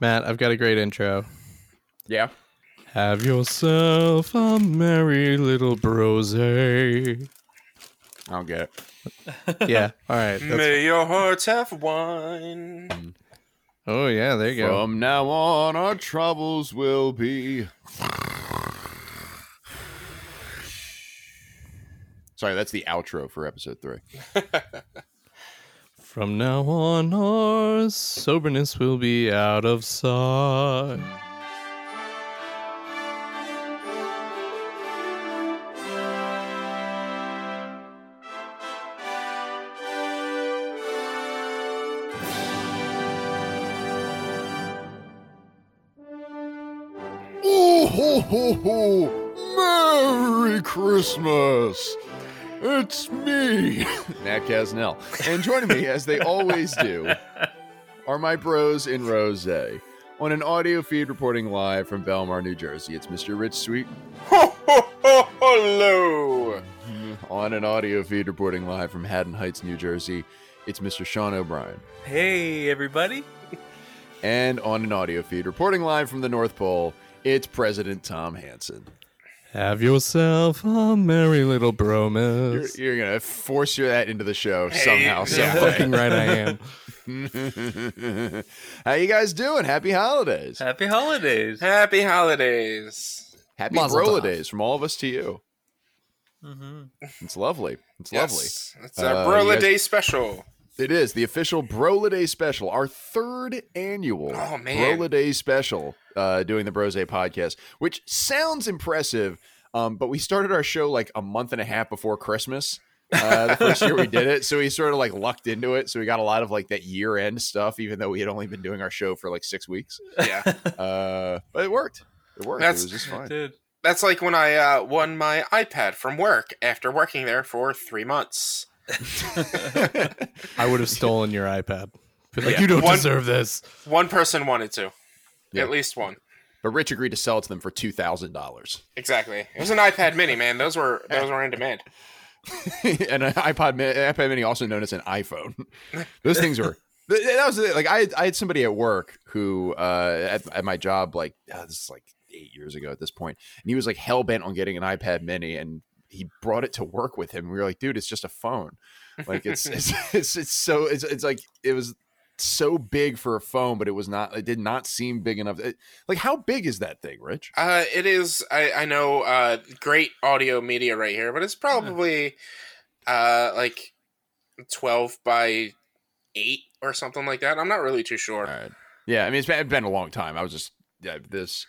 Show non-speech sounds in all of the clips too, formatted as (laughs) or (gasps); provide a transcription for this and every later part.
Matt, I've got a great intro. Yeah. Have yourself a merry little brose. I don't get it. (laughs) Yeah. All right. that's- May your hearts have wine. oh yeah. There you go. From now on, our troubles will be. (sighs) Sorry, that's the outro for episode three. (laughs) From now on, our soberness will be out of sight. Oh, ho, ho, ho. Merry Christmas! It's me, (laughs) Matt Casnell. And joining me, as they always do, are my bros in Rose. On an audio feed reporting live from Belmar, New Jersey, it's Mr. Rich Sweet. Ho, ho, ho, hello. On an audio feed reporting live from Haddon Heights, New Jersey, it's Mr. Sean O'Brien. Hey, everybody. And on an audio feed reporting live from the North Pole, it's President Tom Hansen. Have yourself a merry little You're, you're gonna force your that into the show Hey, somehow. (laughs) yeah. Fucking right, I am. (laughs) How you guys doing? Happy holidays. Happy holidays. Happy holidays. Happy Mazel Brola days from all of us to you. hmm It's lovely. It's Yes. It's Uh, a you Brola guys- Day special. Lovely. It is the official Brola Day special, our third annual Oh, man. Brola Day special, uh, doing the Brose podcast, which sounds impressive. Um, but we started our show like a month and a half before Christmas. uh, the first year we did it, so we sort of like lucked into it. So we got a lot of like that year end stuff, even though we had only been doing our show for like six weeks. Yeah. Uh, but it worked. It worked. That's- it was just fine. Dude. That's like when I uh, won my iPad from work after working there for three months. (laughs) I would have stolen your iPad. Be like, Yeah. you don't One- deserve this. One person wanted to. Yeah. At least one. But Rich agreed to sell it to them for two thousand dollars, Exactly. It was an iPad mini, man. Those were those were in demand. (laughs) and an iPod, Mi- iPad Mini, also known as an iPhone. Those things were. (laughs) That was like I had, I had somebody at work who uh, at, at my job like uh, this is like eight years ago at this point, and he was like hell bent on getting an iPad Mini, and he brought it to work with him. We were like, dude, it's just a phone. Like it's (laughs) it's (laughs) it's, it's so it's it's like it was so big for a phone, but it was not. It did not seem big enough. It- like how big is that thing, Rich? Uh, it is. I, I know. Uh, great audio media right here, but it's probably uh like twelve by eight or something like that. I'm not really too sure. Right. Yeah, I mean it's been, it's been a long time. I was just yeah, this.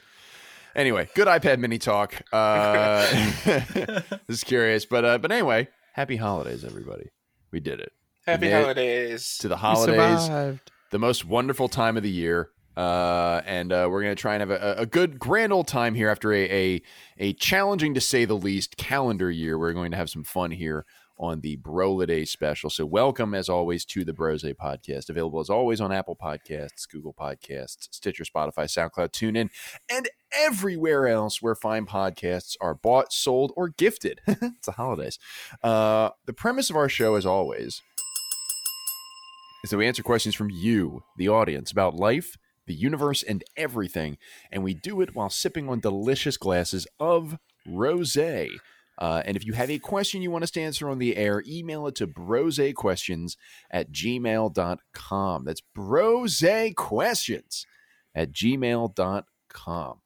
Anyway, good iPad Mini talk. (laughs) Uh, (laughs) just curious, but uh, but anyway, happy holidays, everybody. We did it Happy made it holidays. to the You holidays, survived. the most wonderful time of the year. Uh, and uh, we're gonna try and have a, a good grand old time here after a, a a challenging to say the least calendar year. We're going to have some fun here on the Brola Day special. So welcome as always to the Brose podcast, available as always on Apple Podcasts, Google Podcasts, Stitcher, Spotify, SoundCloud, TuneIn, and everywhere else where fine podcasts are bought, sold, or gifted. (laughs) it's the holidays. Uh, the premise of our show, as always, is that we answer questions from you, the audience, about life, the universe, and everything. And we do it while sipping on delicious glasses of rose. Uh, and if you have a question you want us to answer on the air, email it to brosequestions at gmail.com. That's brosequestions at gmail.com.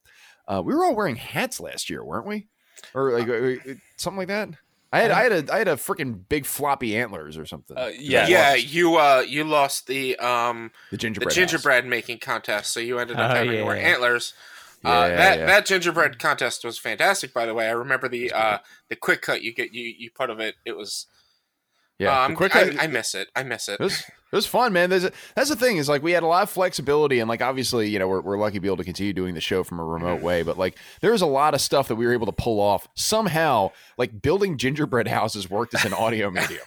Uh, we were all wearing hats last year, weren't we? Or like uh, uh, something like that? I had I had a I had a freaking big floppy antlers or something. Uh, yeah, yeah. you uh you lost the um the the gingerbread. house. gingerbread making contest, so you ended up Oh, having to wear yeah. antlers. Uh, Yeah, that yeah. that gingerbread contest was fantastic, by the way. I remember the uh the quick cut you get you you put of it. It was Yeah, um, quick I, I miss it. I miss it. It was, it was fun, man. There's a, that's the thing is like we had a lot of flexibility, and like obviously, you know, we're, we're lucky to be able to continue doing the show from a remote way. But like, there was a lot of stuff that we were able to pull off somehow. Like building gingerbread houses worked as an audio medium.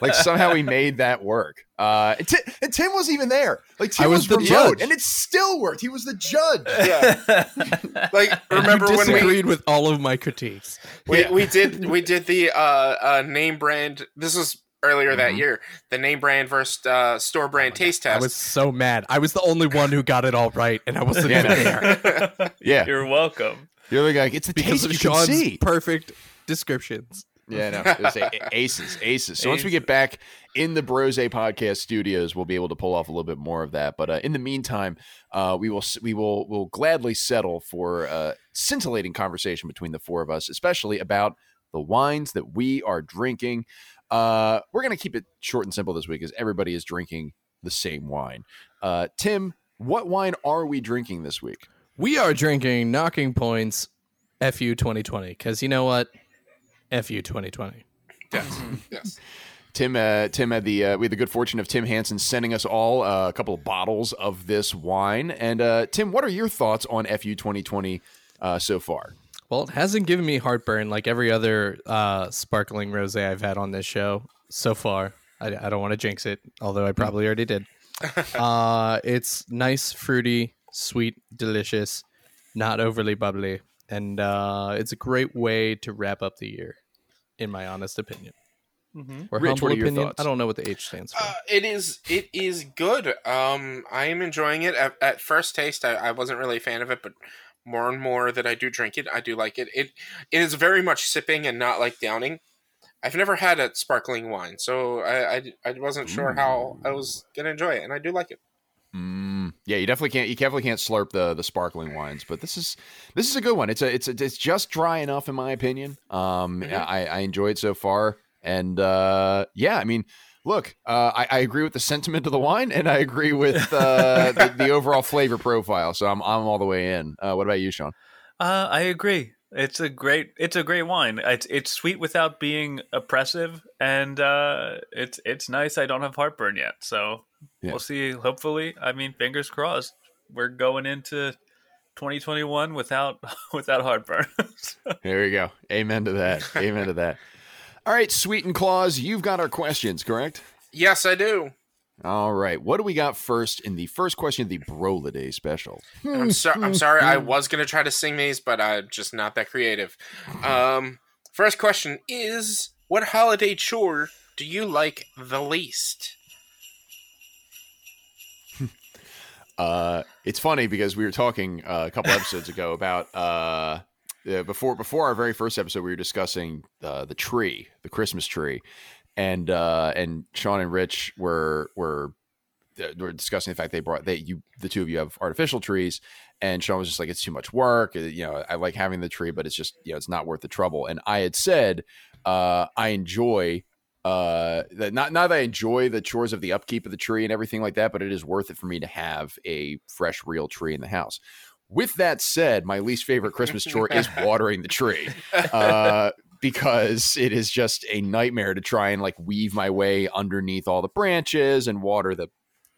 like somehow we made that work. Uh, and, Ti- and Tim wasn't even there. Like Tim I was was, the remote, judge. and it still worked. He was the judge. Yeah. (laughs) Like remember you when we, agreed with all of my critiques. we we did we did the uh uh name brand. This was earlier that Mhm. year. The name brand versus uh, store brand taste I test. I was so mad. I was the only one who got it all right, and I wasn't Yeah, even there (laughs) Yeah, You're welcome. you're the guy. It's the because taste of you can see. perfect descriptions. Yeah, no, it's a- aces, aces. So once we get back in the Brose podcast studios, we'll be able to pull off a little bit more of that. But uh, in the meantime, uh, we will we will will gladly settle for a scintillating conversation between the four of us, especially about the wines that we are drinking. Uh, we're gonna keep it short and simple this week, as everybody is drinking the same wine. Uh, Tim, what wine are we drinking this week? We are drinking Knocking Points FU 2020 because you know what? FU 2020. yes, (laughs) yes. Tim, uh, Tim had the uh, we had the good fortune of Tim Hansen sending us all uh, a couple of bottles of this wine. And uh, Tim, what are your thoughts on FU 2020 uh, so far? Well, it hasn't given me heartburn like every other uh, sparkling rosé I've had on this show so far. I, I don't want to jinx it, although I probably already did. (laughs) uh, it's nice, fruity, sweet, delicious, not overly bubbly, and uh, it's a great way to wrap up the year, in my honest opinion. Mm-hmm. Or Rich, humble what are your opinion. thoughts? I don't know what the H stands for. Uh, it is it is good. Um, I am enjoying it. At, at first taste, I, I wasn't really a fan of it, but more and more that I do drink it, I do like it. It it is very much sipping and not like downing. I've never had a sparkling wine, so I I, I wasn't sure how I was gonna enjoy it, and I do like it. Mm, yeah, you definitely can't. You definitely can't slurp the the sparkling wines, but this is this is a good one. It's a it's a, it's just dry enough in my opinion. Um, Mhm. I I enjoy it so far, and uh, yeah, I mean, look, uh, I, I agree with the sentiment of the wine, and I agree with uh, the, the overall flavor profile. So I'm I'm all the way in. Uh, what about you, Sean? Uh, I agree. It's a great. It's a great wine. It's it's sweet without being oppressive, and uh, it's it's nice. I don't have heartburn yet, so Yeah. we'll see. Hopefully, I mean, fingers crossed. We're going into 2021 without (laughs) without heartburn. (laughs) There you go. Amen to that. Amen to that. All right, Sweet and Claus, you've got our questions, correct? Yes, I do. All right. What do we got first in the first question of the Brola Day special? I'm sorry. I'm sorry. I was gonna try to sing these, but I'm just not that creative. Um, first question is: What holiday chore do you like the least? (laughs) Uh, it's funny because we were talking uh, a couple episodes ago about uh, uh, before before our very first episode, we were discussing uh, the tree, the Christmas tree, and uh, and Sean and Rich were were uh, were discussing the fact they brought that you the two of you have artificial trees, and Sean was just like it's too much work. Uh, You know, I like having the tree, but it's just you know it's not worth the trouble. And I had said uh, I enjoy uh that not not that I enjoy the chores of the upkeep of the tree and everything like that, but it is worth it for me to have a fresh real tree in the house. With that said, my least favorite Christmas chore is (laughs) watering the tree. Uh because it is just a nightmare to try and like weave my way underneath all the branches and water the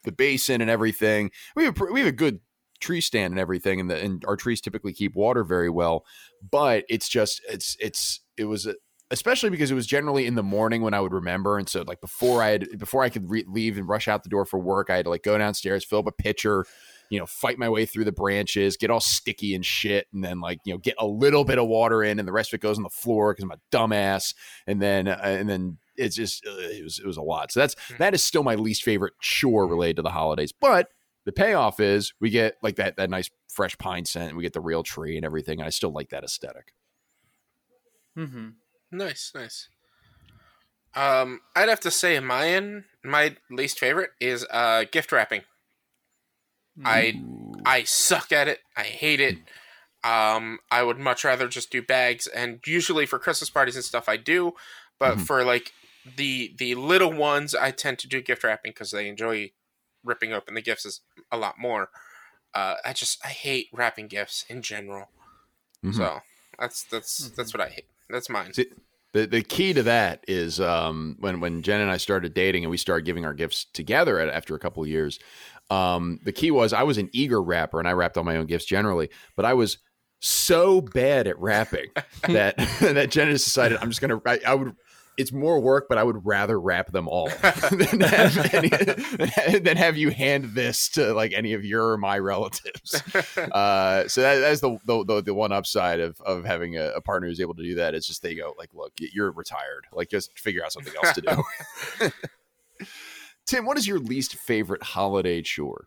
the basin and everything. We have a, we have a good tree stand and everything, and the and our trees typically keep water very well. But it's just it's it's it was a, especially because it was generally in the morning when I would remember, and so like before I had before I could re- leave and rush out the door for work, I had to like go downstairs, fill up a pitcher. You know, fight my way through the branches, get all sticky and shit, and then like you know get a little bit of water in, and the rest of it goes on the floor because I'm a dumbass. And then uh, and then it's just uh, it was it was a lot. So that's that is still my least favorite chore related to the holidays. But the payoff is we get like that that nice fresh pine scent, and we get the real tree and everything. And I still like that aesthetic. mm-hmm. Nice, nice. Um, I'd have to say mine, my least favorite is uh gift wrapping. I I suck at it. I hate it. Um, I would much rather just do bags, and usually for Christmas parties and stuff, I do. But Mhm. for like the the little ones, I tend to do gift wrapping because they enjoy ripping open the gifts is a lot more. Uh, I just I hate wrapping gifts in general. Mhm. So that's that's that's what I hate. That's mine. See, the the key to that is um, when when Jen and I started dating and we started giving our gifts together at, after a couple of years. Um, the key was I was an eager rapper and I wrapped all my own gifts generally, but I was so bad at wrapping (laughs) that (laughs) that just decided I'm just gonna I, I would it's more work, but I would rather wrap them all (laughs) than, have any, than have you hand this to like any of your or my relatives. Uh, so that, that's the, the the one upside of of having a, a partner who's able to do that. It's just they go like, look, you're retired. Like, just figure out something else to do. Tim, what is your least favorite holiday chore?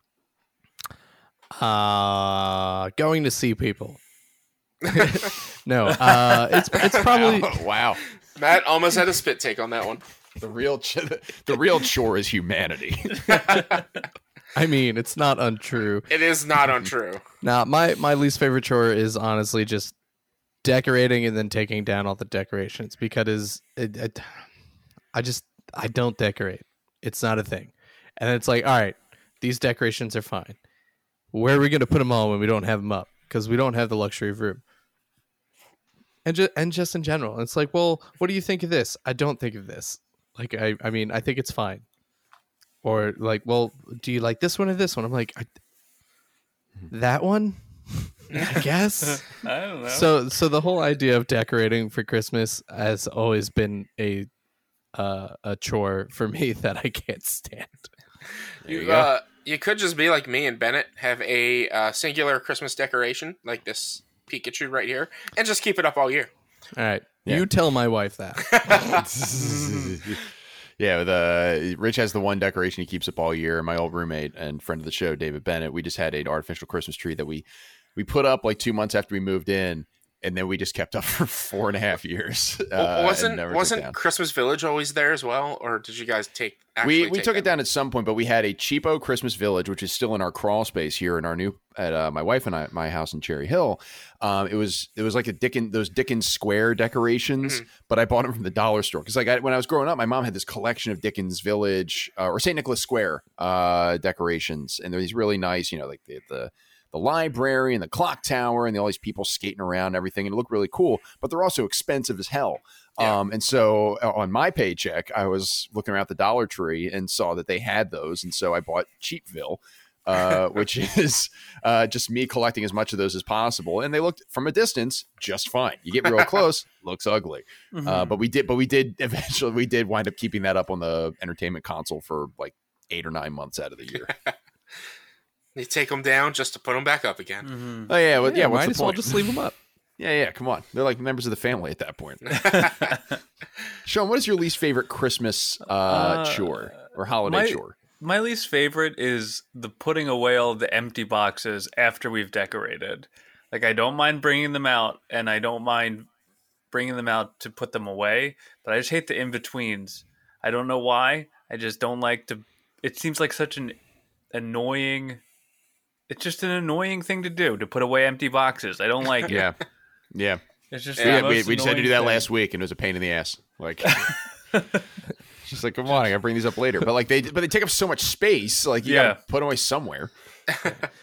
Uh, going to see people. (laughs) no, uh, it's it's probably wow. (laughs) wow. Matt almost had a spit take on that one. The real ch- the real chore is humanity. (laughs) I mean, it's not untrue. It is not untrue. Now, my my least favorite chore is honestly just decorating and then taking down all the decorations because it, it, I just I don't decorate. It's not a thing. And it's like, all right, these decorations are fine. Where are we going to put them all when we don't have them up? Because we don't have the luxury of room. And just and just in general, it's like, well, what do you think of this? I don't think of this. Like, I I mean, I think it's fine. Or like, well, do you like this one or this one? I'm like, I, that one, (laughs) I guess. (laughs) I don't know. So so the whole idea of decorating for Christmas has always been a uh, a chore for (laughs) me that I can't stand. You You, uh, you could just be like me and Bennett, have a uh, singular Christmas decoration like this Pikachu right here, and just keep it up all year. All right, Yeah. you tell my wife that. (laughs) (laughs) yeah, the Rich has the one decoration he keeps up all year. My old roommate and friend of the show, David Bennett, we just had an artificial Christmas tree that we we put up like two months after we moved in, and then we just kept up (laughs) for four and a half years. Uh, wasn't wasn't. Christmas Village always there as well, or did you guys take? we we took it down at some point, but we had a cheapo Christmas village, which is still in our crawl space here in our new at uh, my wife and I my house in Cherry Hill. Um, it was it was like a Dickens those Dickens Square decorations, Mhm. but I bought them from the dollar store because like I, when I was growing up, my mom had this collection of Dickens Village uh, or St. Nicholas Square uh, decorations, and they're these really nice, you know, like the the the library and the clock tower and all these people skating around and everything and it looked really cool but they're also expensive as hell Yeah. um, and so uh, on my paycheck i was looking around the dollar tree and saw that they had those and so i bought cheapville uh, (laughs) which is uh, just me collecting as much of those as possible and they looked from a distance just fine you get real (laughs) close looks ugly uh, Mhm. but we did but we did (laughs) eventually we did wind up keeping that up on the entertainment console for like eight or nine months out of the year You take them down just to put them back up again. Mhm. oh yeah well, yeah, what's might the as well point? just leave them up. (laughs) Yeah, yeah, come on. They're like members of the family at that point. (laughs) (laughs) Sean, what is your least favorite Christmas uh, Uh, chore or holiday my- chore? My least favorite is the putting away all the empty boxes after we've decorated. Like I don't mind bringing them out, and I don't mind bringing them out to put them away, but I just hate the in betweens. I don't know why. I just don't like to. It seems like such an annoying. It's just an annoying thing to do to put away empty boxes. I don't (laughs) like it. Yeah, yeah. It's just Yeah, we, most we just had to do that thing. last week, and it was a pain in the ass. Like, (laughs) just like, come on, I gotta bring these up later. But like, they but they take up so much space. Like, you Yeah. gotta put them away somewhere. (laughs)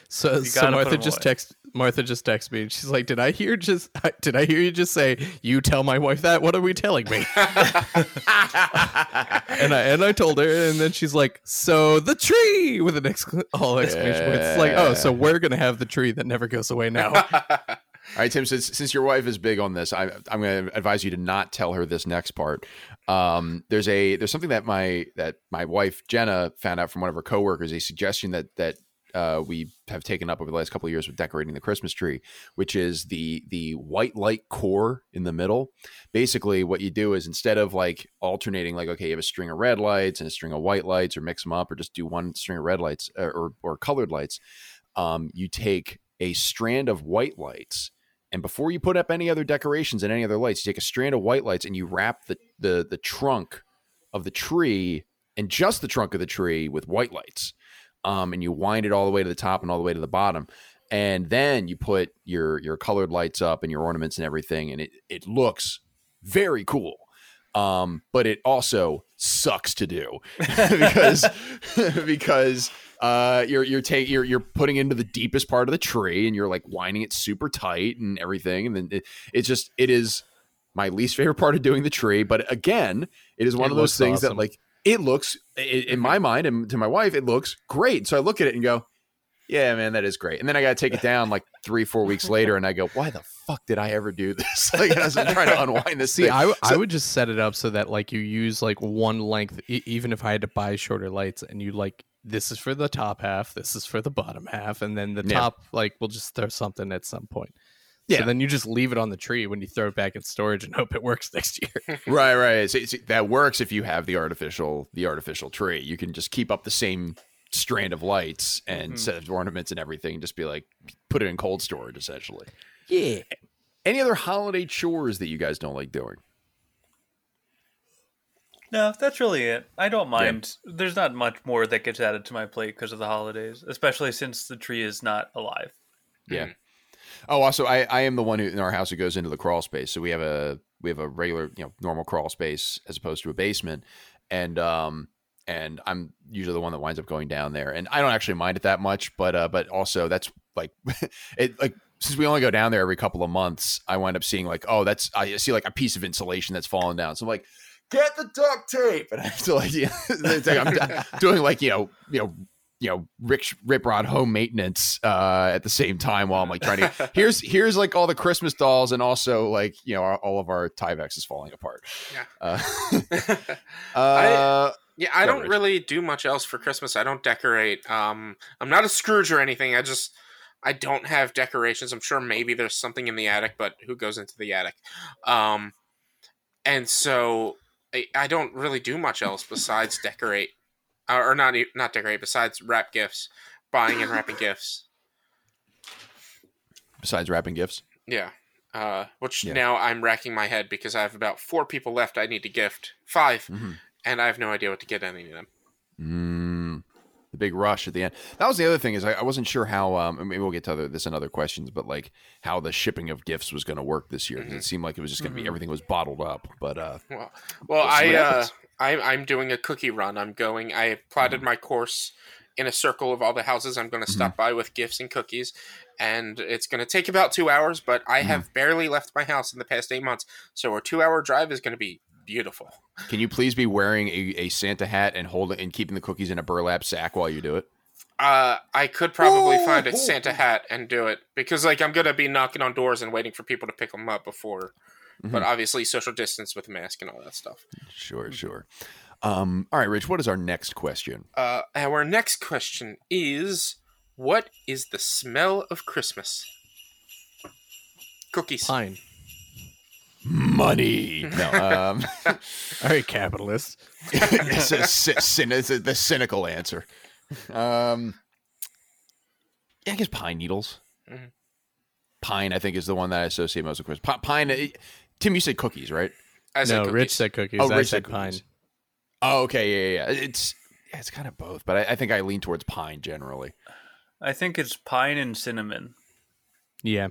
So, You so gotta put Martha 'em just away. text Martha just texted me. and She's like, "Did I hear just? (laughs) Did I hear you just say you tell my wife that? What are we telling me?" (laughs) and I and I told her, and then she's like, "So the tree!" with an excla- all exclamation points. It's like, oh, so we're gonna have the tree that never goes away now. All right, Tim. Since since your wife is big on this, I, I'm going to advise you to not tell her this next part. Um, there's a there's something that my that my wife Jenna found out from one of her coworkers. A suggestion that that uh, we have taken up over the last couple of years with decorating the Christmas tree, which is the the white light core in the middle. Basically, what you do is instead of like alternating, like okay, you have a string of red lights and a string of white lights, or mix them up, or just do one string of red lights or or, or colored lights. Um, you take a strand of white lights and before you put up any other decorations and any other lights, you take a strand of white lights and you wrap the the the trunk of the tree and just the trunk of the tree with white lights. Um, and you wind it all the way to the top and all the way to the bottom. And then you put your your colored lights up and your ornaments and everything, and it it looks very cool. Um, but it also sucks to do (laughs) because (laughs) because uh, you're you're taking you're you're putting into the deepest part of the tree and you're like winding it super tight and everything, and then it, it's just it is my least favorite part of doing the tree. But again, it is one It of those things that like it looks i- in my mind and to my wife it looks great. So I look at it and go, Yeah, man, that is great. And then I got to take it down like three, four weeks later, and I go, "Why the fuck did I ever do this?" (laughs) like, I was trying to unwind. See, thing. I, w- I So- would just set it up so that like you use like one length, e- even if I had to buy shorter lights, and you like this is for the top half, this is for the bottom half, and then the Yeah. top like we'll just throw something at some point. Yeah. So then you just leave it on the tree when you throw it back in storage and (laughs) hope it works next year. (laughs) (laughs) right, right. So, so that works if you have the artificial, the artificial tree. You can just keep up the same strand of lights and Mhm. set of ornaments and everything. Just be like, put it in cold storage, essentially. yeah. Any other holiday chores that you guys don't like doing? No, that's really it. I don't mind. There's not much more that gets added to my plate because of the holidays, especially since the tree is not alive. Yeah. Mhm. Oh, also, I, I am the one who in our house who goes into the crawl space. So we have a we have a regular, you know, normal crawl space as opposed to a basement, and um and I'm usually the one that winds up going down there, and I don't actually mind it that much, but uh, but also that's like (laughs) it like since we only go down there every couple of months, I wind up seeing like oh that's I see like a piece of insulation that's fallen down, so I'm like. Get the duct tape, and I have to like, (laughs) yeah, like I'm (laughs) doing like you know, you know, you know, rip, rip rod home maintenance uh, at the same time while I'm like trying to (laughs) here's here's like all the Christmas dolls and also like you know our, all of our Tyvex is falling apart. Yeah. Uh, (laughs) (laughs) uh, Yeah, I don't Rich. really do much else for Christmas. I don't decorate. Um, I'm not a Scrooge or anything. I just I don't have decorations. I'm sure maybe there's something in the attic, but who goes into the attic? Um, and so I, I don't really do much else besides decorate, uh, or not not decorate. Besides wrap gifts, buying and wrapping (laughs) gifts. besides wrapping gifts, Yeah. Uh, which Yeah. now I'm racking my head because I have about four people left. I need to gift 5 Mhm. and I have no idea what to get any of them. mm, the big rush at the end. That was the other thing is I, I wasn't sure how. Um, maybe we'll get to other, this in other questions, but like how the shipping of gifts was going to work this year Mhm. it seemed like it was just going to Mhm. be everything was bottled up. But uh, Well, We'll I uh. I'm I'm doing a cookie run. I'm going. I have plotted Mm-hmm. my course in a circle of all the houses I'm going to stop by with gifts and cookies, and it's going to take about two hours. But I Mm-hmm. have barely left my house in the past eight months, so our two hour drive is going to be beautiful. can you please be wearing a, a Santa hat and holding and keeping the cookies in a burlap sack while you do it? Uh, I could probably Whoa, find a Santa hat and do it because, like, I'm going to be knocking on doors and waiting for people to pick them up before. But Mhm. obviously, social distance with a mask and all that stuff. Sure, sure. Um, all right, Rich. What is our next question? Uh, our next question is What is the smell of Christmas? Cookies. Pine. Money. (laughs) No. Um, (laughs) All right, capitalist. (laughs) it's, a, cy- cyn- it's a- the cynical answer. Um, yeah, I guess pine needles. Mhm. Pine, I think, is the one that I associate most with Christmas. Pi- Pine. Tim, you said cookies, right? I said no, cookies. Rich said cookies. Oh, I Rich said said pine. Oh, okay, yeah, yeah, yeah. It's yeah, it's kind of both, but I, I think I lean towards pine generally. I think it's pine and cinnamon. Yeah.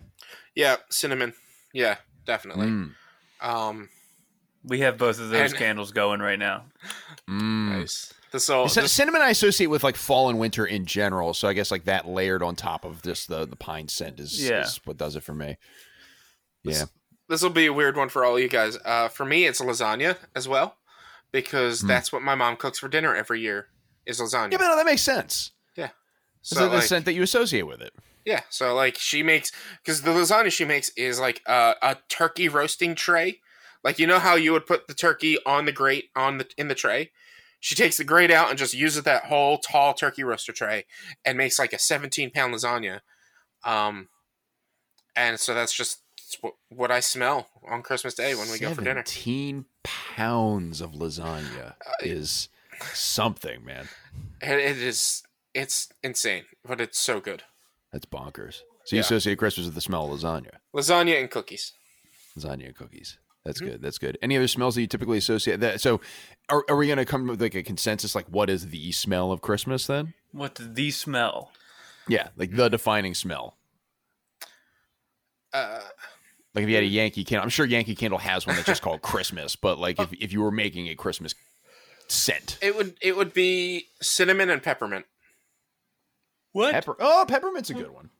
Yeah, cinnamon. Yeah, definitely. Mm, Um, We have both of those And- candles going right now. mm. nice. This all. Cin- this- cinnamon I associate with like fall and winter in general, so I guess like that layered on top of just the the pine scent is, Yeah. is what does it for me. Yeah, this will be a weird one for all you guys. Uh, for me, it's lasagna as well because Hmm. that's what my mom cooks for dinner every year. Is lasagna. yeah, but no, that makes sense. Yeah, so, So the scent that you associate with it. Yeah, so like she makes because the lasagna she makes is like a, a turkey roasting tray. Like you know how you would put the turkey on the grate on the in the tray. She takes the grate out and just uses that whole tall turkey roaster tray and makes like a 17 pound lasagna. Um, and so that's just what, what I smell on Christmas Day when we go for dinner. Seventeen pounds of lasagna Uh, is something, man. It, it is it's insane, but it's so good. That's bonkers. So you Yeah. associate Christmas with the smell of lasagna, Lasagna and cookies. lasagna and cookies. That's Mhm. good. That's good. Any other smells that you typically associate that? So, are, are we going to come with like a consensus? Like, what is the smell of Christmas then? What's the smell? Yeah, like the defining smell. Uh, Like if you had a Yankee candle, I'm sure Yankee Candle has one that's just called Christmas. But like if, if you were making a Christmas scent, it would it would be cinnamon and peppermint. What? pepper. Oh, peppermint's a good one.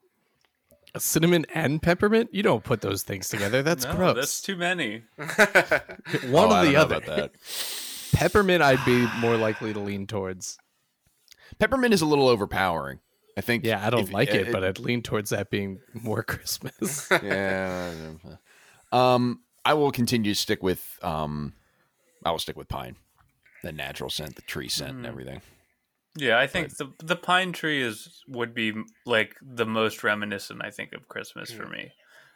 Cinnamon and peppermint? You don't put those things together. That's (laughs) no, gross. that's too many. (laughs) One Oh, or I don't the know other. about that. Peppermint, I'd be more likely to lean towards. Peppermint is a little overpowering. I think. Yeah, I don't if- like uh, it, but I'd lean towards that being (laughs) more Christmas. (laughs) yeah. Um, I will continue to stick with um, I will stick with pine, the natural scent, the tree scent, and Mm. everything. Yeah, I think the the pine tree is would be like the most reminiscent. I think of Christmas for me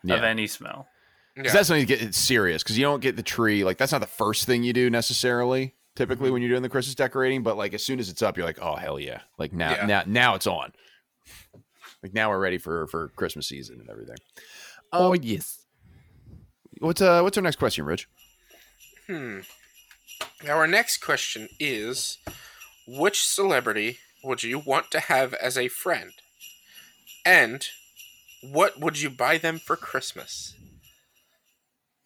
of any smell. 'Cause Yeah. that's when you get it's serious because you don't get the tree like that's not the first thing you do necessarily. Typically, when you're doing the Christmas decorating, but like as soon as it's up, you're like, oh hell yeah! Like now, Yeah. now, now it's on. Like now we're ready for for Christmas season and everything. oh yes. What's uh what's our next question, Rich? Hmm. Our next question is Which celebrity would you want to have as a friend? And what would you buy them for Christmas?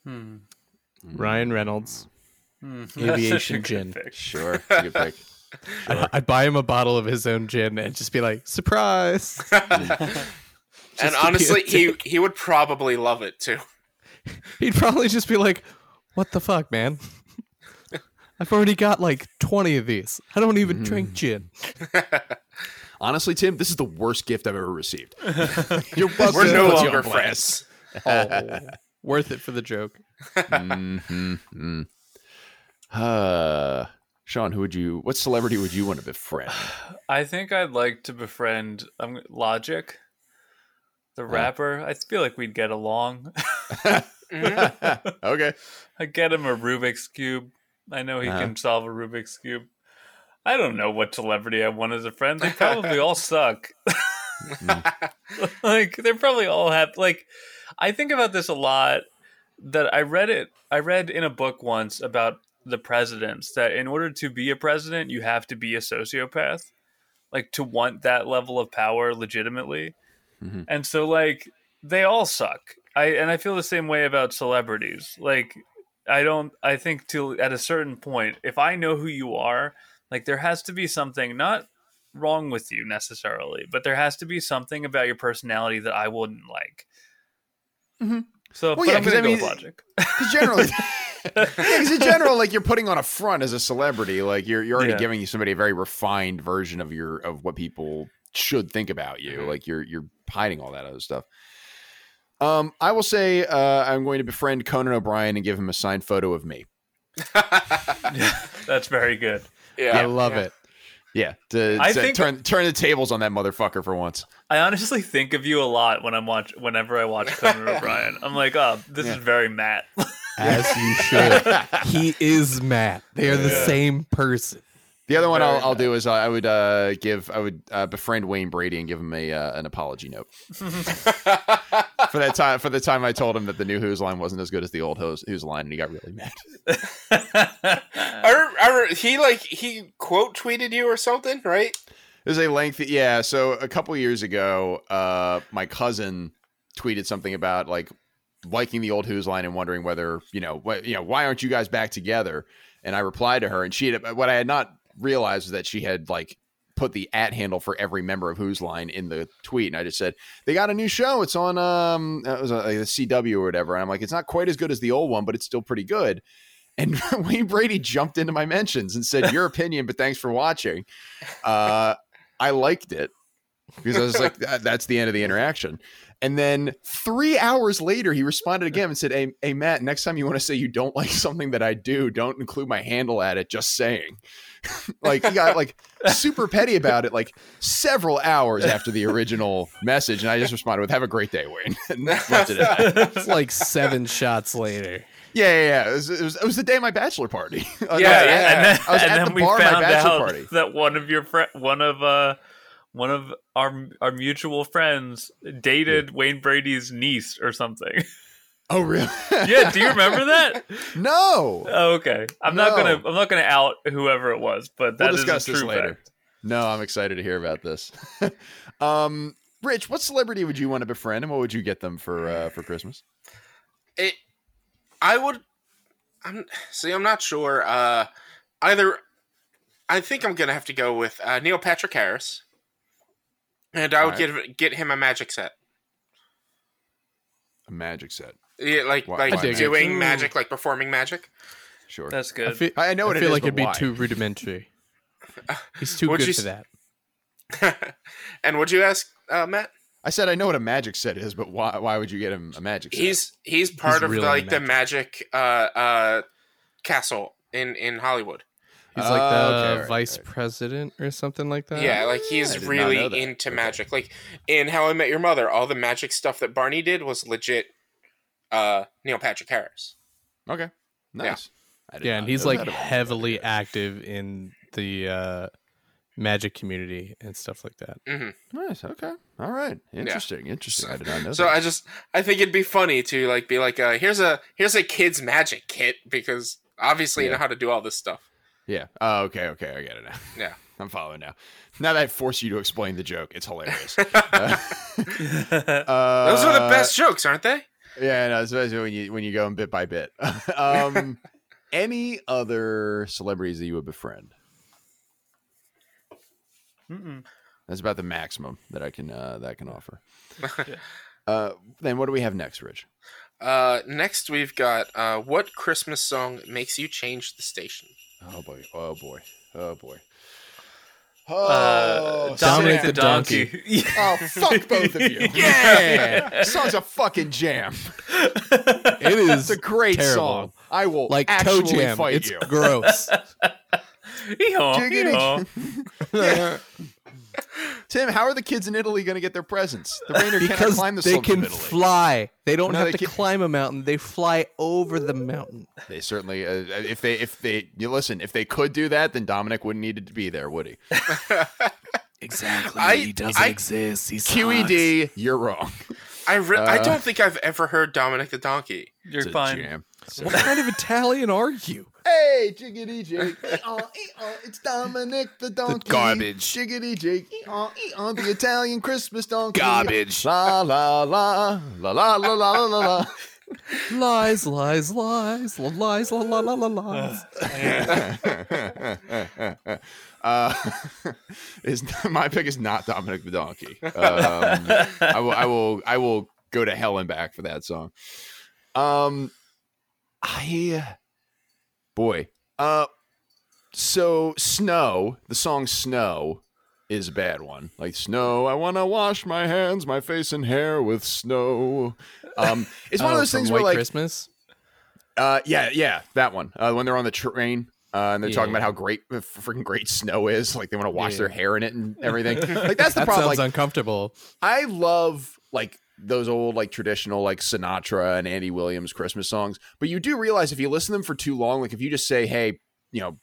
Hmm. Ryan Reynolds. Hmm. (laughs) Aviation That's a good gin. pick. Sure, it's a good pick. I'd, I'd buy him a bottle of his own gin and just be like, surprise. (laughs) and honestly, he he would probably love it too. He'd probably just be like, what the fuck, man? I've already got like 20 of these. I don't even drink gin. (laughs) Honestly, Tim, this is the worst gift I've ever received. (laughs) You're welcome. We're no Puts you longer on friends. Oh, worth it for the joke. Mhm. Uh, Sean, who would you? What celebrity would you want to befriend? (sighs) I think I'd like to befriend um, Logic, the rapper. I feel like we'd get along. (laughs) Okay. I get him a Rubik's cube. I know he Uh-huh. can solve a Rubik's cube. I don't know what celebrity I want as a friend. They probably all (laughs) suck. (laughs) like they're probably all have like I think about this a lot that I read it I read in a book once about the presidents that in order to be a president you have to be a sociopath like to want that level of power legitimately. Mhm. And so like they all suck. I and I feel the same way about celebrities. Like I don't I think to at a certain point if I know who you are, like there has to be something not wrong with you necessarily, but there has to be something about your personality that I wouldn't like. Mhm. So, Well, but yeah, I'm 'cause gonna I mean- with logic. (laughs) Because generally, (laughs) yeah, 'cause in general, like you're putting on a front as a celebrity. Like you're you're already Yeah. giving somebody a very refined version of your of what people should think about you. Mhm. Like you're you're hiding all that other stuff. Um, I will say uh, I'm going to befriend Conan O'Brien and give him a signed photo of me. (laughs) That's very good. yeah, I love yeah. it. Yeah, to, I to think- turn turn the tables on that motherfucker for once. I honestly think of you a lot when I'm watch whenever I watch Conan (laughs) O'Brien. I'm like, oh, this Yeah. is very Matt. (laughs) As you should. (laughs) he is Matt. They are the same person. The other one I'll, I'll do is I would uh, give I would uh, befriend Wayne Brady and give him a uh, an apology note (laughs) for that time for the time I told him that the new Whose line wasn't as good as the old Whose, Whose line and he got really mad. (laughs) I, re- I re- he like he quote tweeted you or something, right? There's a lengthy yeah. So a couple years ago, uh, my cousin tweeted something about like liking the old Whose line and wondering whether you know what you know why aren't you guys back together? And I replied to her, and she had what I had not realized was that she had like put the at handle for every member of Whose line in the tweet, and I just said they got a new show. It's on um it was like the CW or whatever, and I'm like it's not quite as good as the old one, but it's still pretty good. And (laughs) Wayne Brady jumped into my mentions and said, "Your opinion, but thanks for watching." Uh, I liked it because I was like, that, "That's the end of the interaction." And then three hours later, he responded again and said, "Hey, hey, Matt, next time you want to say you don't like something that I do, don't include my handle at it. Just saying." (laughs) like he got like super petty about it, like several hours after the original message, and I just responded with, "Have a great day, Wayne." (laughs) and left it at that. It's like seven shots later. Yeah, yeah, yeah. It was, it was, it was the day of my bachelor party. (laughs) Yeah, no, yeah. and then, I was and at then the we bar at my found bachelor out party. that one of your friend, one of uh, one of our our mutual friends dated Wayne Brady's niece or something. (laughs) Oh, really? yeah, do you remember that? (laughs) no. Oh, okay. I'm not gonna I'm not gonna out whoever it was, but that we'll is discuss a this true later. fact. No, I'm excited to hear about this. (laughs) um, Rich, what celebrity would you want to befriend, and what would you get them for uh, for Christmas? It. I would. I'm see. I'm not sure. Uh, either. I think I'm gonna have to go with uh, Neil Patrick Harris, and I would Alright. give get him a magic set. A magic set. Yeah, like Why- like why doing Ooh. magic, like performing magic. Sure. That's I good. feel, I, I know I what it feel is, like but it'd be too rudimentary. (laughs) He's too Would good you for s- that. (laughs) and would you ask uh, Matt? I said I know what a magic set is, but why why would you get him a magic set? He's he's part of really like the magic. magic uh, uh, castle in in Hollywood. He's like Oh, the okay, right, vice right. president or something like that. yeah, like he's did really into Okay. magic. Like in How I Met Your Mother, all the magic stuff that Barney did was legit. Uh, Neil Patrick Harris. Okay. Nice. I did Yeah, and he's like heavily Magic. active in the uh, magic community and stuff like that. hmm Nice. Okay. All right. Interesting. Interesting. I did not know So that. I just I think it'd be funny to like be like, uh, here's a here's a kid's magic kit because obviously you know how to do all this stuff. Yeah. Oh, okay. Okay. I get it now. (laughs) Yeah. I'm following now. Now that I force you to explain the joke, it's hilarious. (laughs) Uh, Those are the best jokes, aren't they? Yeah, no, especially when you when you go in bit by bit. (laughs) um, any other celebrities that you would befriend? Mm-mm. That's about the maximum that I can uh, that I can offer. Uh, then what do we have next, Rich? Uh, next we've got uh, what Christmas song makes you change the station? Oh boy! Oh boy! Oh boy! Uh, Oh, Dominic the Donkey. (laughs) Oh, fuck both of you! (laughs) Yeah, This song's a fucking jam. It is It's a great terrible. song. I will like toe jam. fight It's you. gross. (laughs) Hee-haw, Jiggity. hee-haw. Tim, how are the kids in Italy going to get their presents? The reindeer cannot because climb the they slopes can of Italy. fly. They don't No, have they to can't. climb a mountain. They fly over the mountain. They certainly, uh, if they, if they, you listen, if they could do that, then Dominic wouldn't need to be there, would he? (laughs) Exactly. I- He doesn't I- exist. He's QED, you're wrong. I re- I Uh, don't think I've ever heard Dominic the Donkey. You're fine. jam. What kind of Italian are you? Hey, jiggity jig. (laughs) E-aw, e-aw, it's Dominic the donkey. The garbage. Jiggity jig. E-aw, e-aw, the Italian Christmas donkey. Garbage. La la la. La la la la la la. lies, lies, lies, lies, la, la, la, la, lies. (laughs) uh, (laughs) is my pick is not Dominic the Donkey. Um, I will, I will, I will go to hell and back for that song. Um, I boy, uh, so snow, the song "Snow" is a bad one. Like snow, I want to wash my hands, my face, and hair with snow. Um, it's one of Oh, those things White where like Christmas. uh, yeah, yeah, that one. Uh, when they're on the train uh, and they're talking about how great, freaking great snow is. Like they want to wash Yeah. their hair in it and everything. (laughs) like that's the That problem. sounds Like uncomfortable. I love like those old like traditional like Sinatra and Andy Williams Christmas songs, but you do realize if you listen to them for too long, like if you just say, "Hey, you know."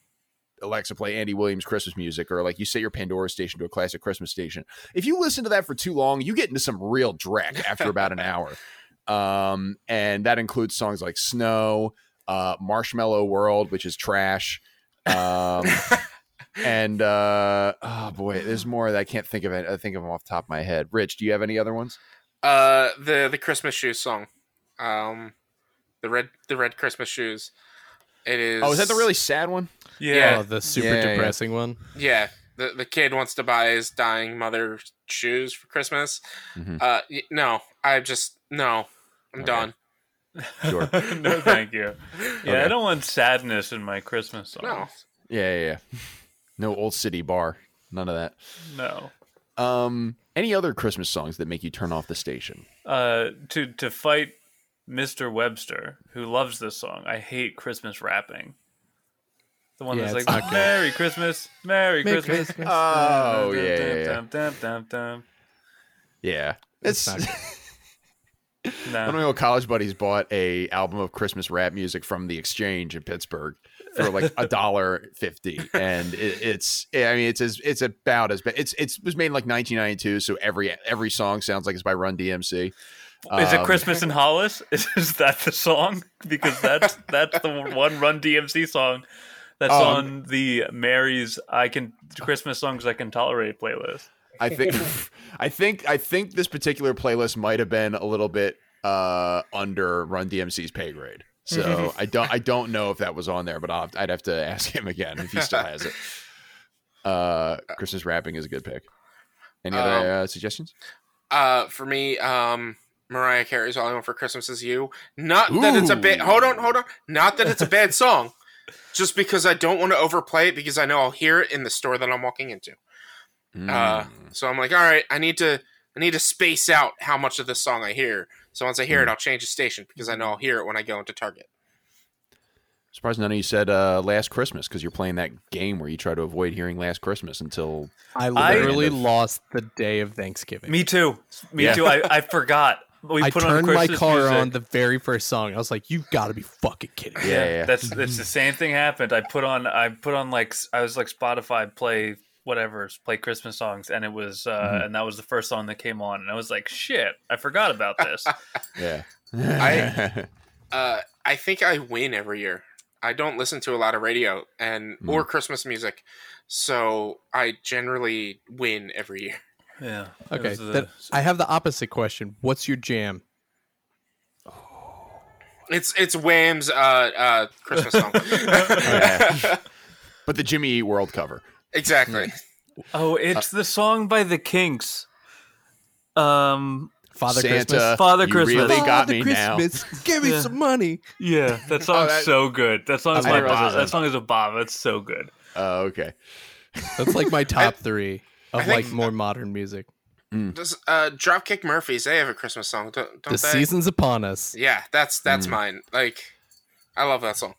Alexa, play Andy Williams Christmas music, or like you set your Pandora station to a classic Christmas station. If you listen to that for too long, you get into some real dreck after about an hour. (laughs) Um, and that includes songs like Snow, uh, Marshmallow World, which is trash. Um, (laughs) and uh, oh boy, there's more that I can't think of it. I think of them off the top of my head. Rich, do you have any other ones? Uh, the the Christmas shoes song, um, the red the red Christmas shoes. It is. Oh, is that the really sad one? Yeah. Oh, the super Yeah, yeah. depressing one. Yeah, the the kid wants to buy his dying mother shoes for Christmas. Mhm. Uh, no, I just no, I'm Okay. done. Sure. (laughs) no, thank you. (laughs) Yeah, Okay. I don't want sadness in my Christmas songs. No. Yeah, yeah, yeah. (laughs) No old city bar. None of that. No. Um, any other Christmas songs that make you turn off the station? Uh, to to fight Mr. Webster, who loves this song. I hate Christmas rapping. The one Yeah, that's like "Merry Christmas, Merry, Merry Christmas." Christmas. Oh, yeah, yeah, yeah. Dum, dum, dum, dum. Yeah, It's it's. not No. One of my old college buddies bought a album of Christmas rap music from the Exchange in Pittsburgh for like (laughs) a dollar fifty, and it, it's I mean it's as it's about as bad. It's it's it was made in like 1992, so every every song sounds like it's by Run DMC. Is it Um, Christmas in Hollis? (laughs) Is, is that the song? Because that's that's the one Run DMC song that's Um, on the Mary's I can Christmas songs I can tolerate playlist. I think (laughs) I think I think this particular playlist might have been a little bit uh under Run DMC's pay grade. So (laughs) I don't I don't know if that was on there, but I'll, I'd have to (laughs) ask him again if he still has it. (laughs) Uh Christmas rapping is a good pick. Any other uh, suggestions? Uh, for me, um, Mariah Carey's "All I Want for Christmas Is You." Not that it's a bad. Ooh. Hold on, hold on. Not that it's a bad song. Just because I don't want to overplay it because I know I'll hear it in the store that I'm walking into. Uh, Mm. so I'm like, all right, I need to I need to space out how much of this song I hear. So once I hear it, I'll change the station because I know I'll hear it when I go into Target. Surprised none of you said uh, Last Christmas because you're playing that game where you try to avoid hearing Last Christmas until. I I- literally Kind of. lost the day of Thanksgiving. Me too. Me Yeah. too. I, I forgot. We I put on turned my car music. on the very first song. I was like, "You've got to be fucking kidding me!" Yeah, yeah. That's it's (laughs) the same thing happened. I put on I put on like I was like Spotify play whatever play Christmas songs, and it was uh Mhm. and that was the first song that came on, and I was like, shit, I forgot about this. (laughs) Yeah. I- (laughs) Uh, I think I win every year. I don't listen to a lot of radio and Mm. or Christmas music, so I generally win every year. yeah. Okay, the- then I have the opposite question. What's your jam? It's it's Wham's uh, uh, Christmas song. (laughs) Yeah. but the Jimmy Eat World cover. Exactly. (laughs) oh, it's the song by the Kinks. Um. Father Santa, Christmas. Father you Christmas. really got Father me now. Christmas, give me Yeah. some money. Yeah, that song's that- so good. That song's I my realize bob. that That song is a bomb. That's so good. Oh, okay. That's like my (laughs) top three I of think- like more modern music. Does uh, Dropkick Murphys? They have a Christmas song, don't, don't The they? season's upon us. Yeah, that's that's Mm. mine. Like, I love that song.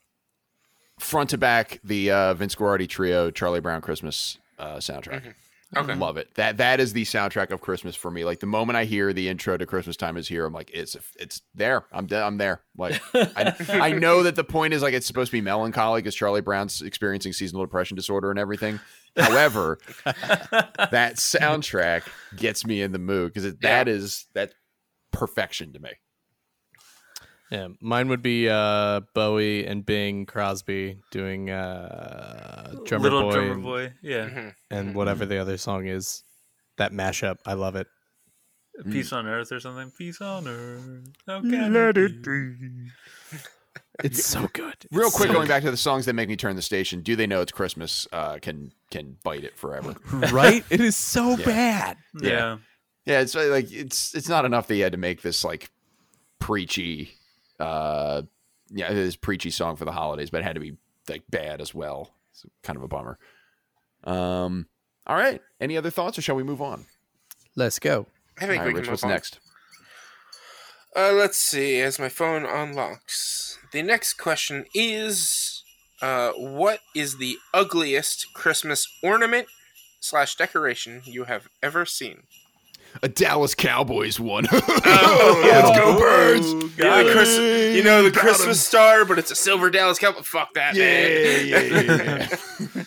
Front to back, the uh, Vince Guaraldi trio, Charlie Brown Christmas uh, soundtrack. Mhm. Okay. Love it. That that is the soundtrack of Christmas for me. Like the moment I hear the intro to Christmas time is here, I'm like, it's it's there. I'm de- I'm there. Like I, I know that the point is like it's supposed to be melancholy because Charlie Brown's experiencing seasonal depression disorder and everything. However, (laughs) that soundtrack gets me in the mood because that is that perfection to me. Yeah, mine would be uh, Bowie and Bing Crosby doing uh, Drummer Little Boy, drummer and, boy. Yeah. Mhm. and whatever the other song is. That mashup, I love it. Peace on Earth or something. Peace on Earth. How can it be? It's so good. Real quick, so going back to the songs that make me turn the station. Do they know it's Christmas? Uh, can can bite it forever. (laughs) right? It is so Yeah. bad. Yeah. Yeah, it's uh, like it's it's not enough that you had to make this like preachy, uh, yeah, this preachy song for the holidays, but it had to be like bad as well. It's kind of a bummer. Um, all right. Any other thoughts, or shall we move on? Let's go. I think all we Rich, what's on. next? Uh, let's see. As my phone unlocks, the next question is, uh, what is the ugliest Christmas ornament slash decoration you have ever seen? A Dallas Cowboys one. (laughs) Oh, Let's go, birds! You know, the, Chris- you know the Got 'em. Christmas star, but it's a silver Dallas Cowboy. Fuck that, Yeah, man. yeah, yeah.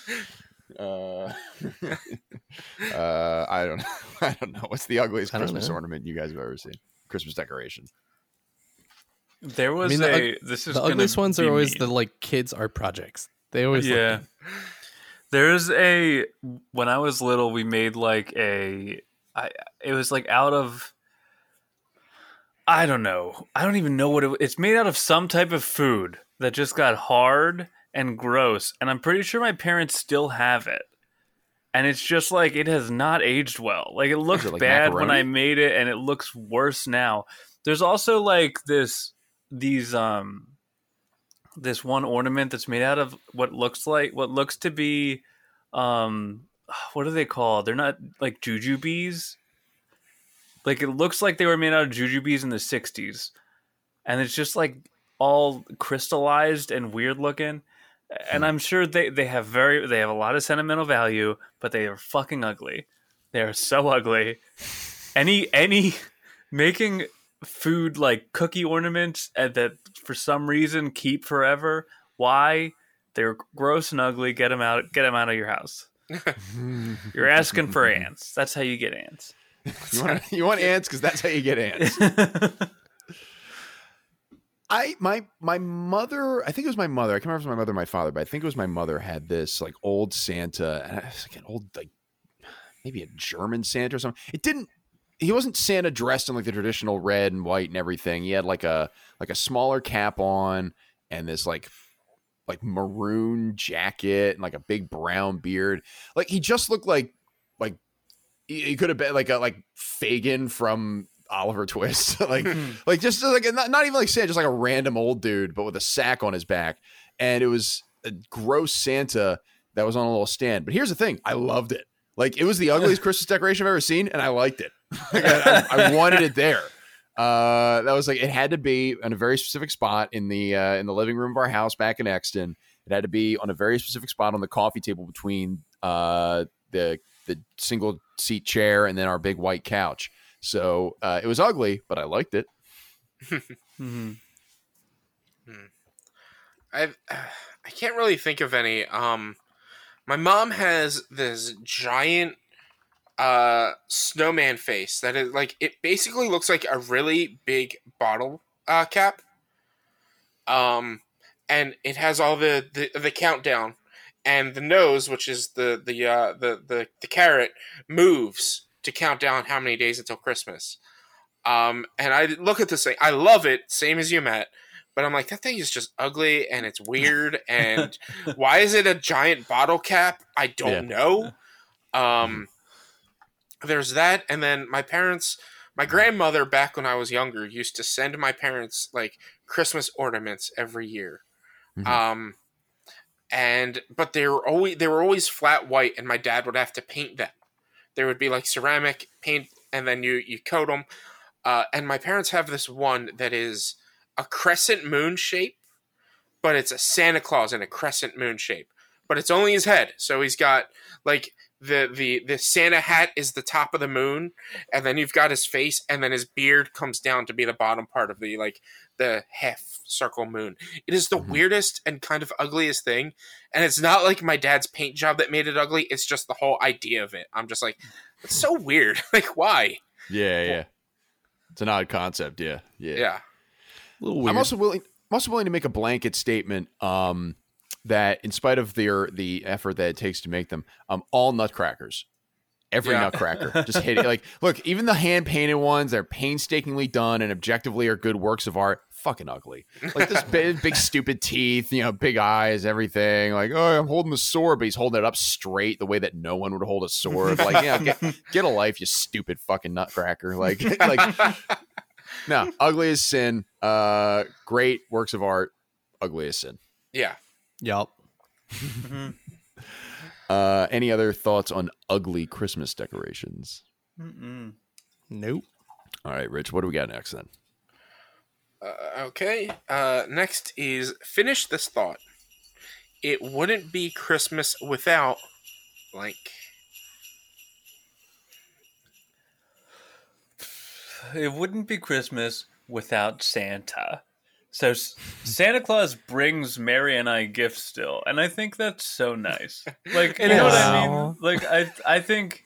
(laughs) uh, (laughs) uh, I don't know. I don't know. What's the ugliest Christmas know. ornament you guys have ever seen? Christmas decoration. There was mean, the a. this is The ugliest ones are always mean. the like kids art projects. They always look yeah. There's a when I was little, we made like a. I it was like out of. I don't know. I don't even know what it. It's made out of some type of food that just got hard and gross, and I'm pretty sure my parents still have it. And it's just like it has not aged well. Like it looked it, like bad when I made it, and it looks worse now. There's also like this these um this one ornament that's made out of what looks like what looks to be um (sighs) what are they called? They're not like jujubes. Like it looks like they were made out of jujubes in the 60s. And it's just like all crystallized and weird looking. And hmm. I'm sure they, they have very they have a lot of sentimental value, but they are fucking ugly. They are so ugly. Any any (laughs) making food like cookie ornaments uh, that for some reason keep forever. Why? They're gross and ugly. Get them out. Get them out of your house. You're asking for ants. That's how you get ants. You want (laughs) you want ants because that's how you get ants. (laughs) I my my mother, I think it was my mother. I can't remember if it was my mother or my father, but I think it was my mother had this like old Santa, and it's like an old like maybe a German Santa or something. It didn't. He wasn't Santa dressed in like the traditional red and white and everything. He had like a like a smaller cap on and this like like maroon jacket and like a big brown beard. Like he just looked like like he, could have been like a like Fagin from Oliver (laughs) Twist. like (laughs) like just like not, not even like Santa, just like a random old dude, but with a sack on his back. And it was a gross Santa that was on a little stand. But here's the thing, I loved it. Like it was the ugliest (laughs) Christmas decoration I've ever seen, and I liked it. Like, I, I- I wanted it there. Uh, that was like it had to be in a very specific spot in the uh, in the living room of our house back in Exton. It had to be on a very specific spot on the coffee table between uh, the the single seat chair and then our big white couch. So uh, it was ugly, but I liked it. (laughs) Mhm. I (sighs) I can't really think of any. Um, my mom has this giant uh snowman face that is like it basically looks like a really big bottle uh cap. Um, and it has all the the, the countdown, and the nose, which is the the uh the the the carrot, moves to count down how many days until Christmas. Um, and I look at this thing. I love it, same as you, Matt. But I'm like, that thing is just ugly and it's weird. And (laughs) why is it a giant bottle cap? I don't know. Um, there's that, and then my parents, my grandmother, back when I was younger, used to send my parents like Christmas ornaments every year. Mhm. Um, and but they were always they were always flat white, and my dad would have to paint them. There would be like ceramic paint, and then you you coat them. Uh, and my parents have this one that is a crescent moon shape, but it's a Santa Claus in a crescent moon shape. But it's only his head, so he's got like the the the Santa hat is the top of the moon, and then you've got his face, and then his beard comes down to be the bottom part of the like the half circle moon. It is the Mhm. weirdest and kind of ugliest thing, and it's not like my dad's paint job that made it ugly. It's just the whole idea of it. I'm just like, it's so weird. (laughs) like, why? Yeah, yeah. It's an odd concept. Yeah, yeah. Yeah. A little weird. I'm also willing. I'm also willing to make a blanket statement. Um, that in spite of their the effort that it takes to make them, um, all nutcrackers, every Yeah. nutcracker, (laughs) just hit it. Like, look, even the hand painted ones, they're painstakingly done and objectively are good works of art. Fucking ugly. Like this big, (laughs) big stupid teeth, you know, big eyes, everything. Like, oh, I'm holding the sword, but he's holding it up straight, the way that no one would hold a sword. Like, yeah, get, (laughs) get a life, you stupid fucking nutcracker. Like, like no, ugly as sin. Uh, great works of art. Ugly as sin. yeah. Yup. Mhm. Uh, any other thoughts on ugly Christmas decorations? Mm-mm. Nope. All right, Rich. What do we got next then? Uh, okay. Uh, next is finish this thought. It wouldn't be Christmas without blank. It wouldn't be Christmas without Santa. So Santa Claus brings Mary and I gifts still, and I think that's so nice. (laughs) Like you know what I mean? Like I I think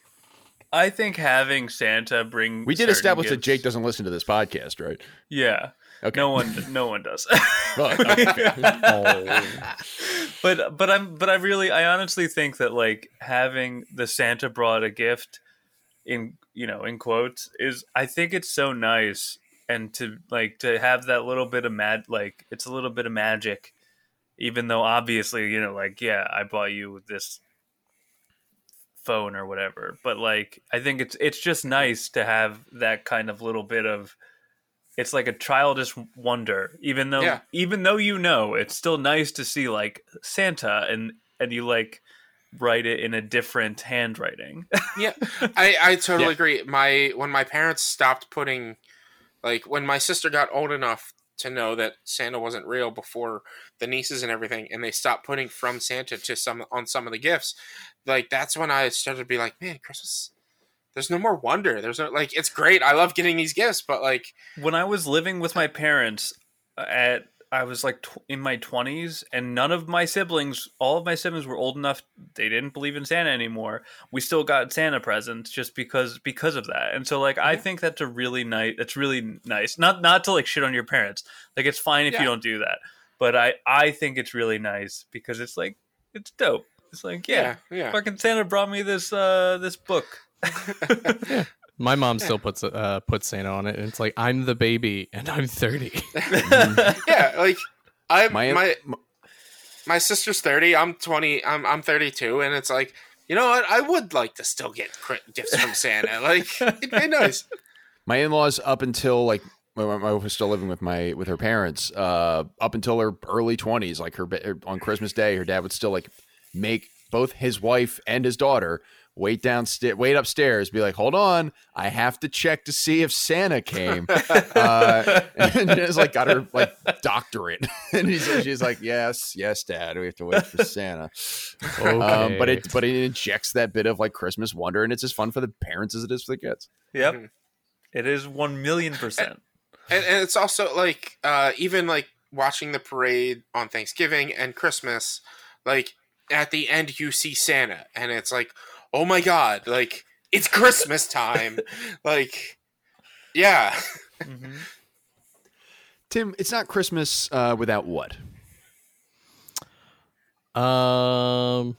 I think having Santa bring We did certain establish that Jake doesn't listen to this podcast, right? Yeah. Okay. No one no one does. Well, (laughs) oh, okay. Oh. (laughs) but but I'm but I really I honestly think that like having the Santa brought a gift in you know in quotes is I think it's so nice and to like to have that little bit of mad like it's a little bit of magic even though obviously you know like yeah I bought you this phone or whatever but like I think it's it's just nice to have that kind of little bit of it's like a childish wonder even though Yeah. even though you know it's still nice to see like santa and and you like write it in a different handwriting (laughs) Yeah, I, I totally Yeah. agree. My when my parents stopped putting, like when my sister got old enough to know that Santa wasn't real before the nieces and everything, and they stopped putting from Santa to some on some of the gifts, like that's when I started to be like, man, Christmas. There's no more wonder. There's no like. It's great. I love getting these gifts, but like, when i was living with my parents uh, at i was like tw- in my 20s and none of my siblings all of my siblings were old enough they didn't believe in santa anymore. We still got santa presents just because because of that. And so like i Mhm. think that's a really nice that's really nice. Not not to like shit on your parents. Like it's fine if Yeah. you don't do that. But i i think it's really nice because it's like it's dope. It's like yeah, yeah, yeah. fucking santa brought me this uh this book (laughs) (laughs) My mom still puts uh puts Santa on it, and it's like I'm the baby, and I'm 30. (laughs) (laughs) (laughs) yeah, like I My- my my, sister's thirty. I'm twenty. I'm I'm thirty two, and it's like you know what? I would like to still get gifts from Santa. Like it'd be nice. my in-laws up until like my, my wife was still living with my with her parents uh up until her early 20s like her, ba- on christmas day her dad would still like make both his wife and his daughter wait downstairs, wait upstairs, be like, hold on, I have to check to see if Santa came. (laughs) uh, and it's like got her like doctorate, (laughs) and he's, she's like, yes, yes, Dad, we have to wait for Santa. Um, but it but it injects that bit of like Christmas wonder, and it's as fun for the parents as it is for the kids. Yep. Mhm. It is one million percent. and, and it's also like uh, even like watching the parade on Thanksgiving and Christmas, like at the end you see Santa, and it's like, oh my god, like it's Christmas time, (laughs) like yeah, Mm-hmm. Tim, it's not Christmas uh, without what? Um,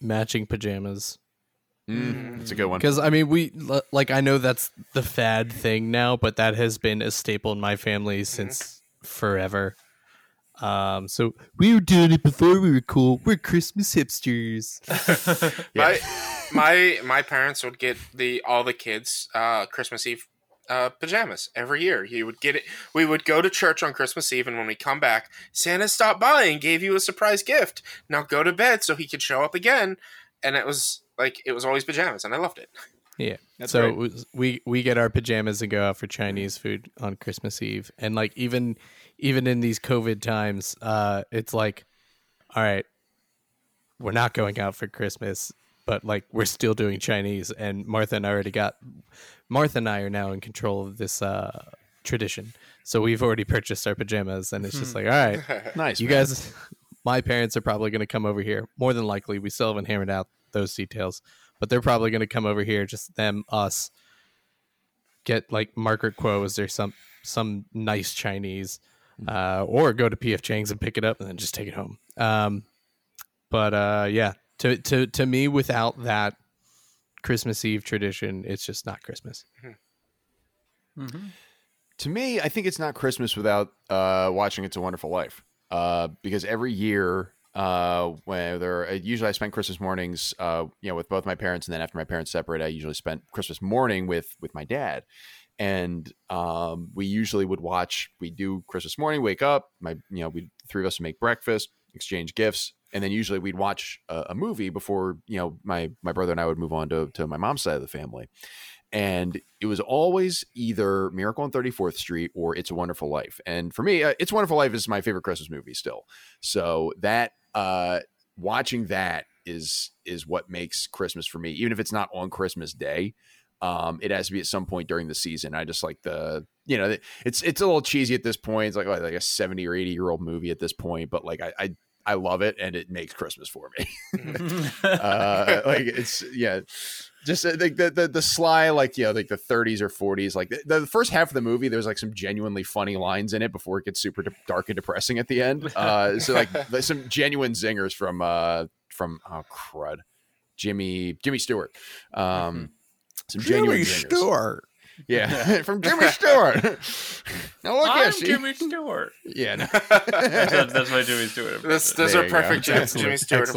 matching pajamas. Mm, It's a good one. Because I mean, we like I know that's the fad thing now, but that has been a staple in my family since forever. Um, so we were doing it before we were cool. We're Christmas hipsters. (laughs) Yeah. my my my parents would get the all the kids uh, Christmas Eve uh, pajamas every year. He would get it. We would go to church on Christmas Eve, and when we come back, Santa stopped by and gave you a surprise gift. Now go to bed so he could show up again. And it was like it was always pajamas, and I loved it. (laughs) Yeah. That's so great. it was- we we get our pajamas and go out for Chinese food on Christmas Eve, and like even even in these COVID times, uh, it's like, all right, we're not going out for Christmas, but like we're still doing Chinese, and Martha and I already got Martha and I are now in control of this uh, tradition, so we've already purchased our pajamas, and it's just like, all right, (laughs) Nice. you man. guys (laughs) my parents are probably going to come over here more than likely we still haven't hammered out those details but they're probably going to come over here just them us get like margaret Kuo's or some some nice chinese uh, or go to pf chang's and pick it up and then just take it home um, but uh, yeah to, to to me without that christmas eve tradition it's just not christmas Mm-hmm. to me, I think it's not Christmas without uh, watching It's a Wonderful Life. Uh, because every year, uh, whether uh, usually I spent Christmas mornings, uh, you know, with both my parents, and then after my parents separate, I usually spent Christmas morning with with my dad. And um, we usually would watch. We do Christmas morning, wake up. My, you know, we three of us would make breakfast, exchange gifts, and then usually we'd watch a, a movie before you know my my brother and I would move on to to my mom's side of the family and it was always either Miracle on 34th Street or It's a Wonderful Life. And for me, uh, It's a Wonderful Life is my favorite Christmas movie still. So that uh watching that is is what makes Christmas for me. Even if it's not on Christmas Day, um it has to be at some point during the season. I just like the you know, it's it's a little cheesy at this point. It's like like a 70 or 80 year old movie at this point, but like I I I love it and it makes Christmas for me. (laughs) uh, like (laughs) it's yeah, just uh, like the, the the sly like you know like the 30s or 40s like the, the first half of the movie there's like some genuinely funny lines in it before it gets super de- dark and depressing at the end. (laughs) Uh, so like there's some genuine zingers from uh from oh crud, Jimmy Jimmy Stewart. Um, some genuine zingers. Yeah, (laughs) (laughs) from Jimmy Stewart. now look I'm here, see? Jimmy Stewart. Yeah, no. That's, that's why Jimmy Stewart. This, those There are go. perfect Jimmy, Jimmy Stewart.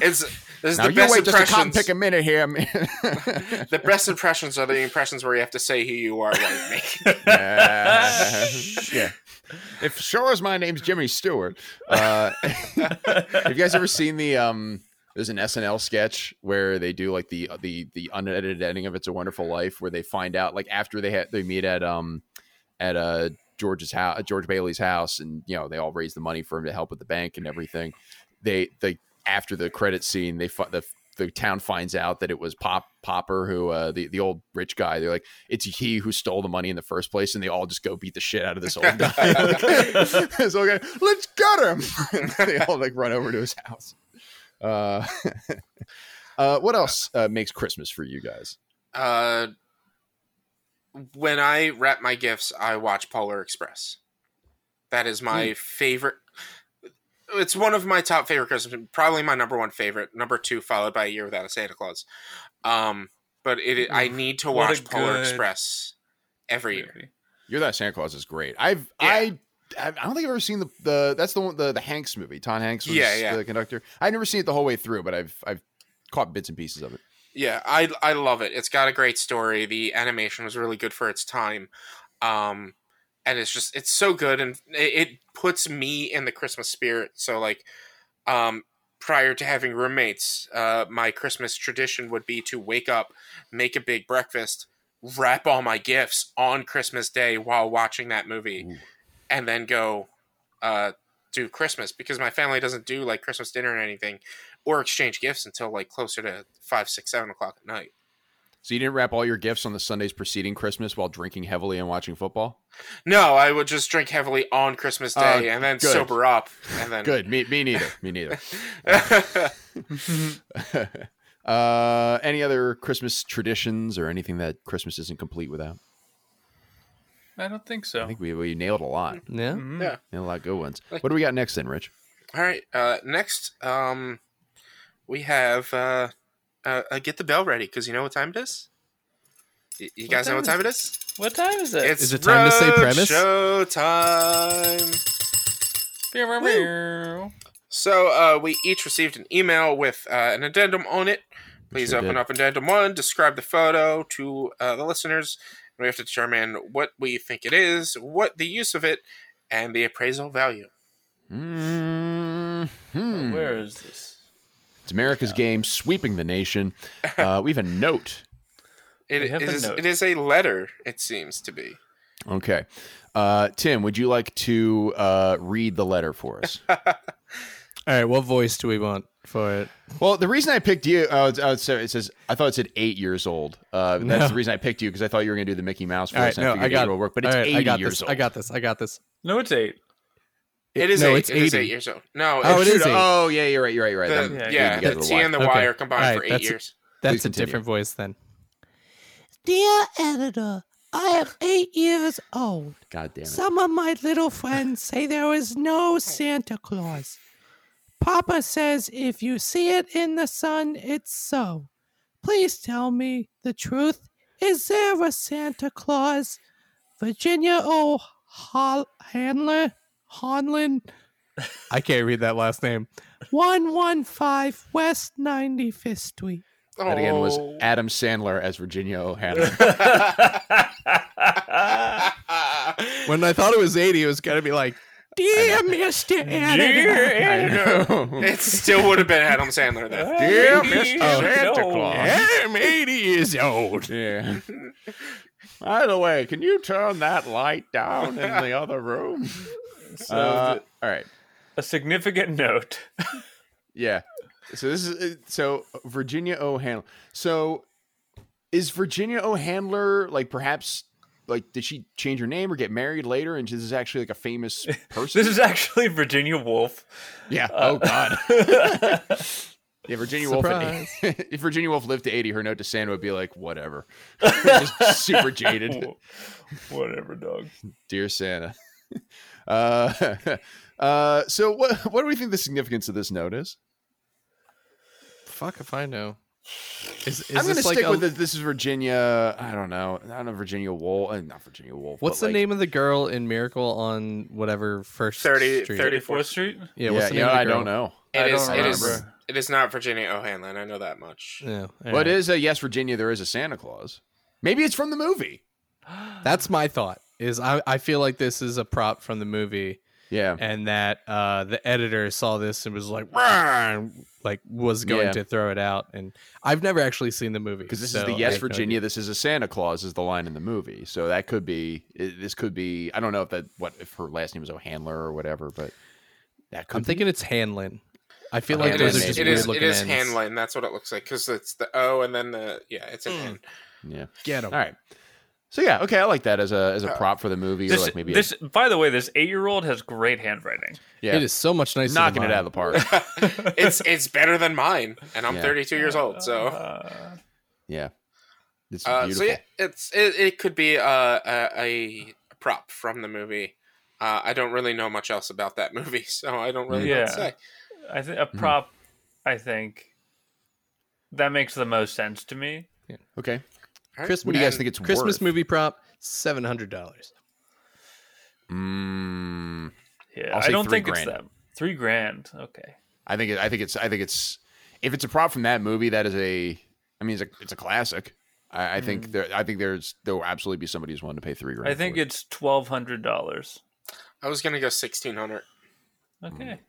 It's this is now the best wait just a cotton pick a minute here. (laughs) the best impressions are the impressions where you have to say who you are you make. Uh, (laughs) yeah. If sure as my name's Jimmy Stewart. Uh, (laughs) have you guys ever seen the um? There's an SNL sketch where they do like the the the unedited ending of It's a Wonderful Life, where they find out like after they had they meet at um at uh George's house, George Bailey's house, and you know they all raise the money for him to help with the bank and everything. They they after the credit scene, they fi- the the town finds out that it was Pop Popper who uh, the the old rich guy. They're like, it's he who stole the money in the first place, and they all just go beat the shit out of this old guy. (laughs) so okay, let's get him. (laughs) They all like run over to his house. Uh, (laughs) uh, what else uh, makes Christmas for you guys? Uh, when I wrap my gifts, I watch Polar Express. That is my favorite. It's one of my top favorite Christmas, probably my number one favorite. Number two, followed by A Year Without a Santa Claus. Um, but it, I need to What watch Polar Express every year. Movie. You're that Santa Claus is great. I've Yeah. I. I don't think I've ever seen the, the that's the one the the Hanks movie. Tom Hanks was Yeah, yeah. the conductor. I've never seen it the whole way through, but I've I've caught bits and pieces of it. Yeah, I I love it. It's got a great story. The animation was really good for its time. Um and it's just it's so good and it, it puts me in the Christmas spirit. So like um prior to having roommates, uh, my Christmas tradition would be to wake up, make a big breakfast, wrap all my gifts on Christmas Day while watching that movie, Ooh. and then go uh, do Christmas because my family doesn't do like Christmas dinner or anything or exchange gifts until like closer to five, six, seven o'clock at night. So you didn't wrap all your gifts on the Sundays preceding Christmas while drinking heavily and watching football? No, I would just drink heavily on Christmas Uh, Day and then good. sober up and then Good. Me, me neither. Me neither. (laughs) (laughs) uh, any other Christmas traditions or anything that Christmas isn't complete without? I don't think so. I think we, we nailed a lot. Yeah. Mhm. Yeah. Nailed a lot of good ones. Like- What do we got next then, Rich? All right. Uh, next, um, we have uh, uh, get the bell ready because you know what time it is. Y- You What guys know what time it? it is? What time is it? It's Is it time to say premise? Show time. So uh, we each received an email with uh, an addendum on it. Please Sure open did. up addendum one, describe the photo to uh, the listeners. We have to determine what we think it is, what the use of it, and the appraisal value. Mm-hmm. Where is this? It's America's game, sweeping the nation. Uh, we have a (laughs) note. It We have is. note. It is a letter. It seems to be. Okay. Uh, Tim, would you like to uh, read the letter for us? (laughs) All right. What voice do we want for it? well, the reason I picked you, uh, uh, so it says, I thought it said eight years old. Uh, that's No. the reason I picked you because I thought you were going to do the Mickey Mouse voice. All right. and No, figured I got eight-year-old work, but it's All right, 80 I got years this. old. I got this. I got this. No, it's eight. It is no, eight. it's It is 80. eight years old. No, Oh, it's, it is eight. Oh, yeah, you're right. You're right. You're right. the, I'm Yeah, yeah, getting together the with T Y. and the Okay. Y are combined All for eight that's- years. That's Please a continue. different voice then. Dear editor, I am eight years old. God damn it. Some of my little friends (laughs) say there is no Santa Claus. Papa says if you see it in the sun, it's so. Please tell me the truth. Is there a Santa Claus? Virginia O. Hol- Handler? Honlin? (laughs) I can't read that last name. 115 West 95th Street. That again was Oh. Adam Sandler as Virginia O'Hanlon. (laughs) When I thought it was 80, it was going to be like, Dear Mr. Editor. I know. It still would have been Adam Sandler though. (laughs) Dear Mr. Santa. Claus. I'm 80 years old. Yeah. By the way, can you turn that light down in the other room? (laughs) So, Uh, all right. a significant note. (laughs) Yeah. So this is so Virginia O'Handler. So is Virginia O'Handler like perhaps like did she change her name or get married later and this is actually like a famous person? (laughs) This is actually Virginia Woolf. yeah. uh, oh God. yeah, Virginia Woolf. at- if Virginia Woolf lived to eighty, her note to Santa would be like, whatever. Super jaded. Whatever, dog. Dear Santa. Uh, (laughs) uh, so what what do we think the significance of this note is? Fuck if I know. Is, is I'm going to this like stick a- with it. This is Virginia. I don't know. I don't know Virginia Woolf. Uh, not Virginia Woolf. What's but, the like- name of the girl in Miracle on whatever first 30 street? 34th Street? Yeah, Yeah, what's the yeah, name of I don't know. It I is. don't It is. remember. It is not Virginia O'Hanlon. I know that much. Yeah, all Well, it right. is a yes, Virginia. There is a Santa Claus. Maybe it's from the movie. That's my thought. Is I, I feel like this is a prop from the movie, Yeah. and that uh, the editor saw this and was like, "Rah!" and, like was going Yeah. to throw it out. And I've never actually seen the movie Because this so is the yes, have no Virginia. this is a Santa Claus is the line in the movie. So that could be. This could be. I don't know if that what if her last name was O'Handler or whatever, but that could. I'm be. thinking it's Hanlon. I feel like it those is. are just It weird is. Looking is. Hanlon. That's what it looks like because it's the O and then the yeah. It's an Mm. N. Yeah. Get him. All right. So yeah, okay, I like that as a as a Uh, prop for the movie, or like maybe a- this, by the way, this eight-year-old has great handwriting. yeah, It is so much nicer. knocking than it out of the park. (laughs) it's it's better than mine, and I'm Yeah. 32 years old. So. Uh, yeah, it's Uh, beautiful. so yeah, it's it, it could be a, a, a prop from the movie. Uh, I don't really know much else about that (laughs) movie, so I don't really know what to Yeah. say. I think a prop. I think that makes the most sense to me. Yeah. Okay, All right. Christmas, What do you guys think it's Christmas worth? movie prop seven hundred dollars. Mm, Yeah, I'll I don't think grand. it's that. Three grand. Okay. I think it, I think it's I think it's if it's a prop from that movie, that is a. I mean, it's a it's a classic. I, I think there. I think there's there will absolutely be somebody who's willing to pay three grand. I think for it. it's twelve hundred dollars. I was gonna go 1600. Okay.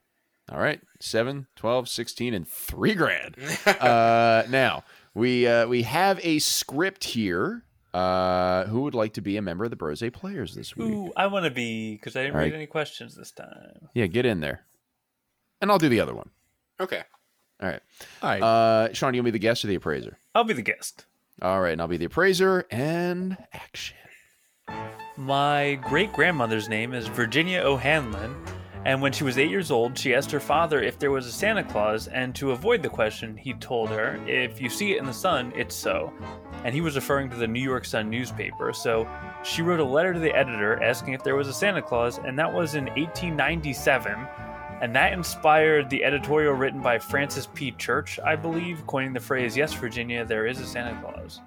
All right, 7, 12, 16, and three grand. (laughs) uh, now we uh, we have a script here. Uh, who would like to be a member of the Brose Players this week? Ooh, I want to be because I didn't All read right. any questions this time. Yeah, get in there, and I'll do the other one. Okay. All right, All right. uh, Sean, you'll be the guest or the appraiser. I'll be the guest. All right, and I'll be the appraiser and action. My great grandmother's name is Virginia O'Hanlon, and when she was eight years old, she asked her father if there was a Santa Claus, and to avoid the question, he told her, If you see it in the sun, it's so. And he was referring to the New York Sun newspaper, so she wrote a letter to the editor asking if there was a Santa Claus, and that was in 1897. And that inspired the editorial written by Francis P. Church, I believe, coining the phrase, Yes, Virginia, there is a Santa Claus.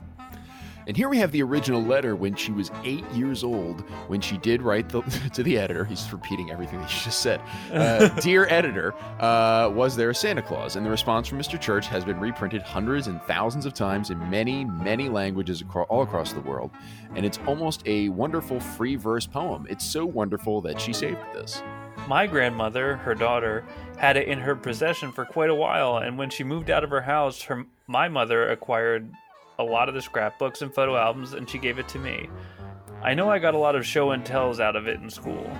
And here we have the original letter when she was eight years old, when she did write the, (laughs) to the editor. He's repeating everything that she just said. Uh, (laughs) Dear editor, uh, was there a Santa Claus? And the response from Mr. Church has been reprinted hundreds and thousands of times in many, many languages all across the world. And it's almost a wonderful free verse poem. It's so wonderful that she saved this. My grandmother, her daughter, had it in her possession for quite a while, and when she moved out of her house, her my mother acquired a lot of the scrapbooks and photo albums, and she gave it to me. I know I got a lot of show and tells out of it in school.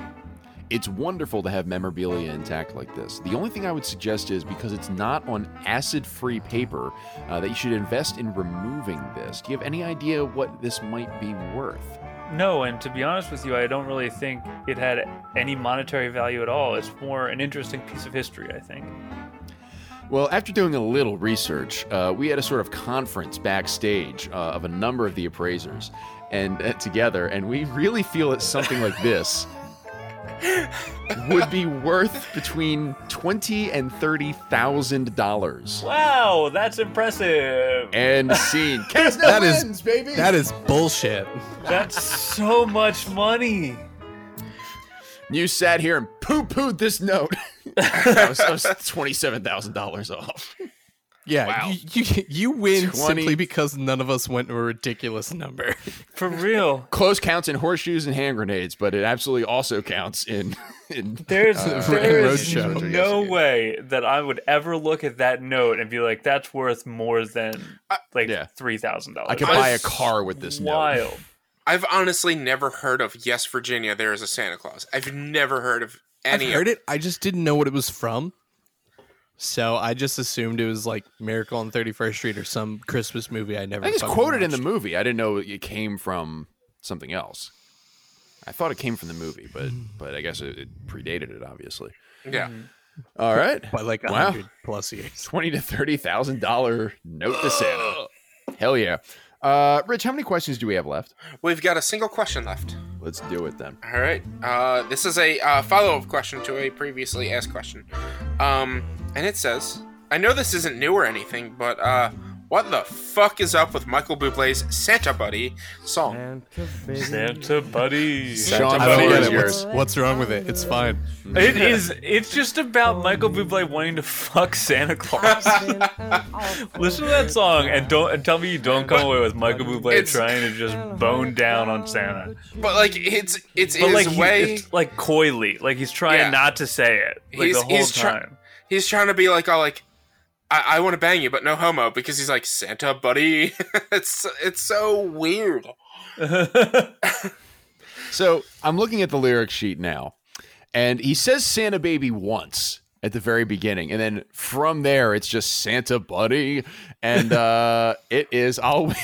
It's wonderful to have memorabilia intact like this. The only thing I would suggest is because it's not on acid free paper, uh, that you should invest in removing this. Do you have any idea what this might be worth? No, and to be honest with you, I don't really think it had any monetary value at all. It's more an interesting piece of history, I think. Well, after doing a little research, uh, we had a sort of conference backstage uh, of a number of the appraisers and uh, together, and we really feel that something like this would be worth between twenty and thirty thousand dollars. Wow, that's impressive. And (laughs) scene. Cast no That is- wins, baby. that is bullshit. That's so much money. you sat here and poo-pooed this note. (laughs) I was, was (laughs) twenty-seven thousand dollars off. Yeah, Wow. you, you you win 20. simply because none of us went to a ridiculous number. (laughs) For real. Close counts in horseshoes and hand grenades, but it absolutely also counts in (laughs) in There's uh, there is Roadshow. no way that I would ever look at that note and be like, "That's worth more than like yeah. three thousand dollars." I could buy a car with this note. Wild. I've honestly never heard of Yes, Virginia, there is a Santa Claus. I've never heard of any I've heard it. I just didn't know what it was from. So I just assumed it was like Miracle on 31st Street or some Christmas movie I never. I think it's fucking quoted in the movie. I didn't know it came from something else. I thought it came from the movie, but but I guess it, it predated it, obviously. Yeah. All right, by like a Wow. hundred plus years. twenty to thirty thousand dollar note to Santa. (gasps) Hell yeah, uh, Rich. How many questions do we have left? We've got a single question left. Let's do it then. All right. Uh, this is a uh, follow up question to a previously asked question. Um, and it says I know this isn't new or anything, but uh, what the fuck is up with Michael Bublé's Santa Buddy song? Santa buddy. Sean, I the don't floor get is yours. What's, what's wrong with it? It's fine. It is. It's just about Michael Bublé wanting to fuck Santa Claus. (laughs) Listen to that song and don't and tell me you don't come away with Michael Bublé trying to just oh bone down on Santa. But like it's it's But his like he, way. it's like coyly, like he's trying Yeah. not to say it like He's- the whole he's try- he's trying to be like all like I, I want to bang you, but no homo because he's like Santa Buddy. (laughs) it's it's so weird. (laughs) So I'm looking at the lyric sheet now, and he says Santa Baby once at the very beginning, and then from there it's just Santa Buddy, and (laughs) uh, it is always